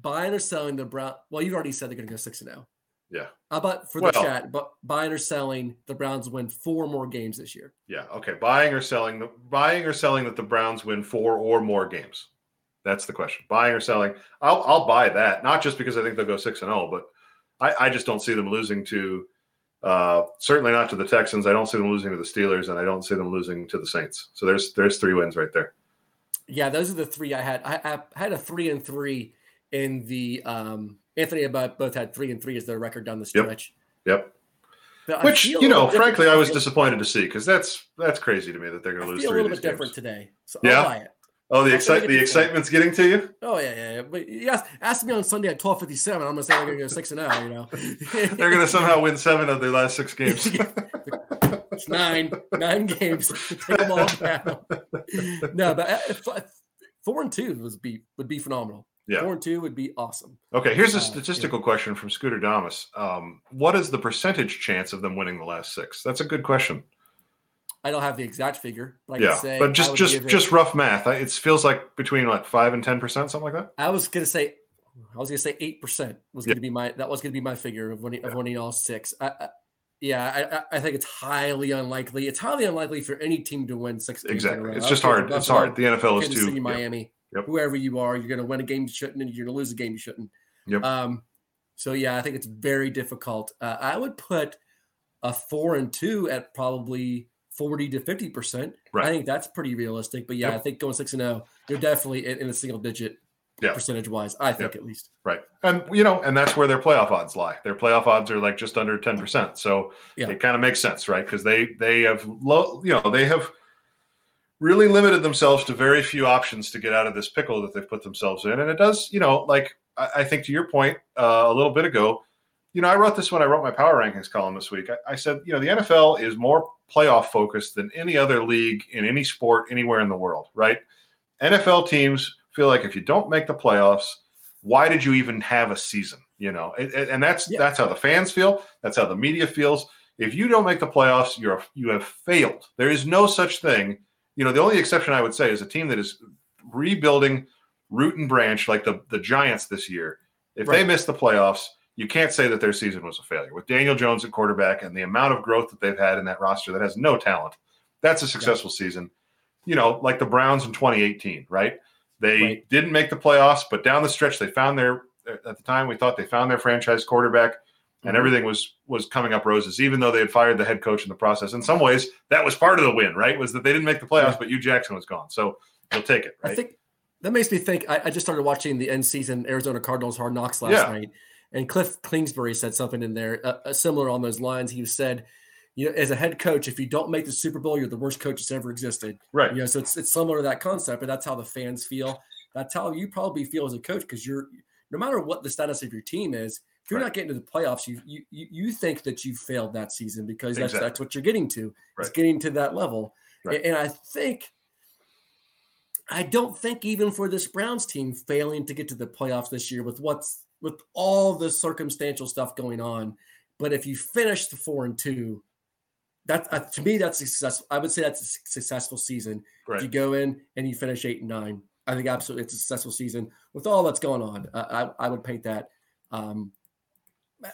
Buying or selling the Brown. Well, you've already said they're going to go six and zero.
Yeah,
How about for the
Well-
chat? But buying or selling the Browns win four more games this year.
yeah. Okay, buying or selling. The buying or selling that the Browns win four or more games. That's the question. Buying or selling. I'll I'll buy that. Not just because I think they'll go six and zero, but I, I just don't see them losing to. Uh, certainly not to the Texans. I don't see them losing to the Steelers, and I don't see them losing to the Saints. So there's there's three wins right there.
Yeah, those are the three I had. I, I had a three and three in the um, Anthony and Bud both had three and three as their record down the stretch.
Yep. Which you know, frankly, I was disappointed to see because that's that's crazy to me that they're going to lose.
Feel
a
little bit
games.
different today. So
yeah. Oh, the excite the excitement's getting to you.
Oh yeah, yeah. yeah. But yes, ask me on Sunday at twelve fifty seven. I'm gonna say they're gonna go six and zero. You know, (laughs)
they're gonna somehow win seven of their last six (laughs) games.
it's nine, nine games. Take them all down. (laughs) no, but uh, four and two would be would be phenomenal.
Yeah.
Four and two would be awesome.
Okay, here's a statistical uh, yeah. question from Scooter Damas. Um, what is the percentage chance of them winning the last six? That's a good question.
I don't have the exact figure, but
yeah,
say
but just just just rough math. It feels like between like five and ten percent, something like that.
I was gonna say, I was gonna say eight percent was gonna yeah. be my that was gonna be my figure of winning of winning all six. I, I, yeah, I, I think it's highly unlikely. It's highly unlikely for any team to win six.
Exactly, it's just hard. It's hard. The NFL is too.
City, Miami,
yep.
whoever you are, you're going to win a game you shouldn't, and you're going to lose a game you shouldn't.
Yep.
Um, so yeah, I think it's very difficult. Uh, I would put a four and two at probably 40 to 50 percent.
Right.
I think that's pretty realistic. But yeah, yep. I think going six and zero, you're definitely in, in a single digit
yeah.
percentage wise. I think yep. at least.
Right, and you know, and that's where their playoff odds lie. Their playoff odds are like just under 10 percent. So yeah. it kind of makes sense, right? Because they they have low, you know, they have really limited themselves to very few options to get out of this pickle that they've put themselves in. And it does, you know, like I, I think to your point uh, a little bit ago, you know, I wrote this when I wrote my power rankings column this week. I, I, said, you know, the NFL is more playoff focused than any other league in any sport anywhere in the world, right? NFL teams feel like if you don't make the playoffs, why did you even have a season? You know, and, and that's yeah. that's how the fans feel. That's how the media feels. If you don't make the playoffs, you're you have failed. There is no such thing you know, the only exception I would say is a team that is rebuilding root and branch like the the Giants this year. If right. they miss the playoffs, you can't say that their season was a failure. With Daniel Jones at quarterback and the amount of growth that they've had in that roster that has no talent, that's a successful yeah. season. You know, like the Browns in 2018, right? They right. didn't make the playoffs, but down the stretch, they found their at the time we thought they found their franchise quarterback and mm-hmm. everything was was coming up roses, even though they had fired the head coach in the process. In some ways, that was part of the win, right? Was that they didn't make the playoffs, yeah. but Hue Jackson was gone, so they'll take it. Right?
I think that makes me think. I, I, just started watching the end season Arizona Cardinals Hard Knocks last yeah. night, and Cliff Kingsbury said something in there uh, uh, similar on those lines. He said. You know, as a head coach, if you don't make the Super Bowl, you're the worst coach that's ever existed.
Right.
You know, so it's it's similar to that concept, but that's how the fans feel. That's how you probably feel as a coach because you're no matter what the status of your team is, you're right. not getting to the playoffs, you, you you think that you failed that season because that's exactly. that's what you're getting to. Right. It's getting to that level. Right. And, I think I don't think even for this Browns team failing to get to the playoffs this year with what's with all the circumstantial stuff going on, but if you finish the four and two, that uh, to me that's a successful. I would say that's a successful season.
Right.
If you go in and you finish eight and nine, I think absolutely it's a successful season with all that's going on. Uh, I I would paint that um,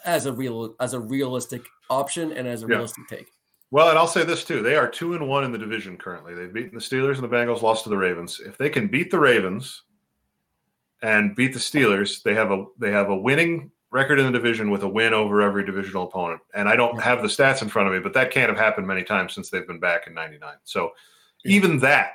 as a real as a realistic option and as a yeah. realistic take.
Well, and I'll say this too: they are two and one in the division currently. They've beaten the Steelers and the Bengals, lost to the Ravens. If they can beat the Ravens and beat the Steelers, they have a they have a winning record in the division with a win over every divisional opponent. And I don't have the stats in front of me, but that can't have happened many times since they've been back in '99. So even that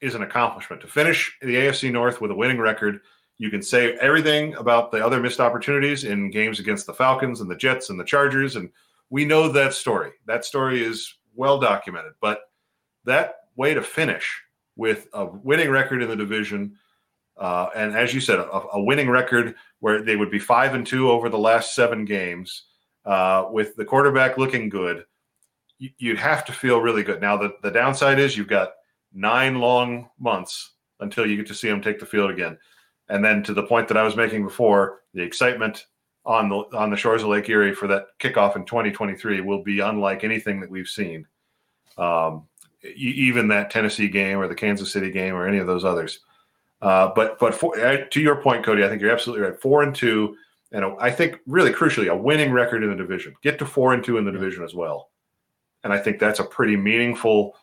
is an accomplishment to finish the AFC North with a winning record you can say everything about the other missed opportunities in games against the Falcons and the Jets and the Chargers. And we know that story. That story is well documented. But that way to finish with a winning record in the division, uh, and as you said, a, a, winning record where they would be five and two over the last seven games, uh, with the quarterback looking good, you, would have to feel really good. Now, the, the downside is you've got nine long months until you get to see them take the field again. And then to the point that I was making before, the excitement on the on the shores of Lake Erie for that kickoff in 2023 will be unlike anything that we've seen. Um, even that Tennessee game or the Kansas City game or any of those others. Uh, but but for, to your point, Cody, I think you're absolutely right. Four and two, and a, I think really crucially, a winning record in the division. Get to four and two in the division as well, and I think that's a pretty meaningful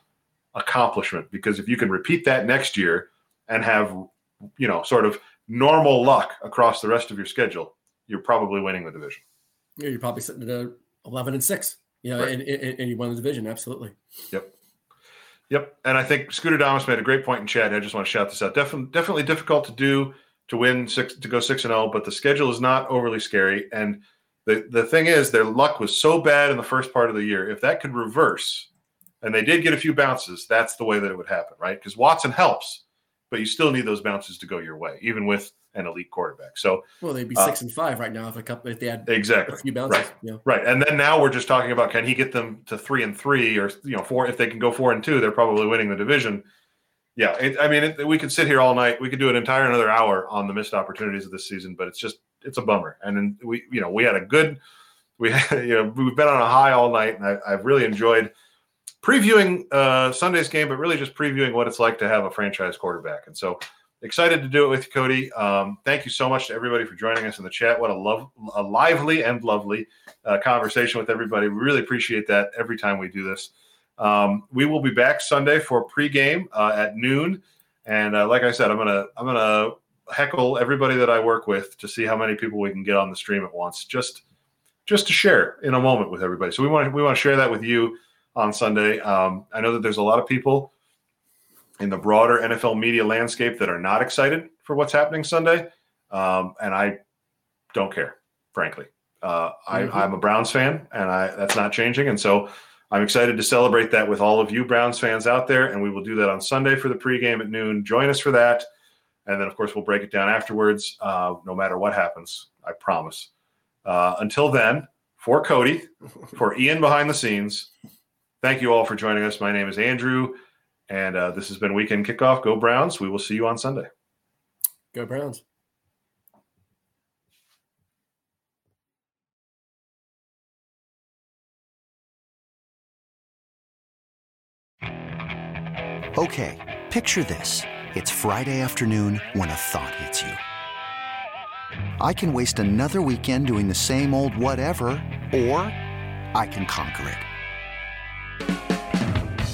accomplishment because if you can repeat that next year and have you know sort of normal luck across the rest of your schedule, you're probably winning the division.
Yeah, you're probably sitting at 11 and six, you know, right. and, and, and you won the division. Absolutely.
Yep. Yep. And I think Scooter Damas made a great point in chat. I just want to shout this out. Definitely, definitely difficult to do to win six to go six and zero, but the schedule is not overly scary. And the the thing is, their luck was so bad in the first part of the year. If that could reverse, and they did get a few bounces, that's the way that it would happen, right? Because Watson helps, but you still need those bounces to go your way, even with an elite quarterback. So
well, they'd be
uh,
six and five right now if a couple if they had
exactly
a few bounces.
Right.
You know?
Right. And then now we're just talking about can he get them to three and three or you know four if they can go four and two, they're probably winning the division. Yeah, it, I mean, it, we could sit here all night. We could do an entire another hour on the missed opportunities of this season, but it's just it's a bummer. And then we, you know, we had a good, we, had, (laughs) you know, we've been on a high all night, and I, I've really enjoyed previewing uh, Sunday's game, but really just previewing what it's like to have a franchise quarterback. And so excited to do it with you, Cody. Um, thank you so much to everybody for joining us in the chat. What a love, a lively and lovely uh, conversation with everybody. We really appreciate that every time we do this. Um, we will be back Sunday for pregame uh, at noon, and uh, like I said, I'm gonna I'm gonna heckle everybody that I work with to see how many people we can get on the stream at once, just just to share in a moment with everybody. So we want to we want to share that with you on Sunday. Um, I know that there's a lot of people in the broader NFL media landscape that are not excited for what's happening Sunday, um, and I don't care, frankly. Uh, mm-hmm. I, am a Browns fan, and I that's not changing, and so I'm excited to celebrate that with all of you Browns fans out there, and we will do that on Sunday for the pregame at noon. Join us for that, and then of course we'll break it down afterwards, uh, no matter what happens. I promise. Uh, until then, for Cody, (laughs) for Ian behind the scenes, thank you all for joining us. My name is Andrew. And uh, this has been Weekend Kickoff. Go Browns. We will see you on Sunday.
Go Browns.
Okay, picture this. It's Friday afternoon when a thought hits you. I can waste another weekend doing the same old whatever, or I can conquer it.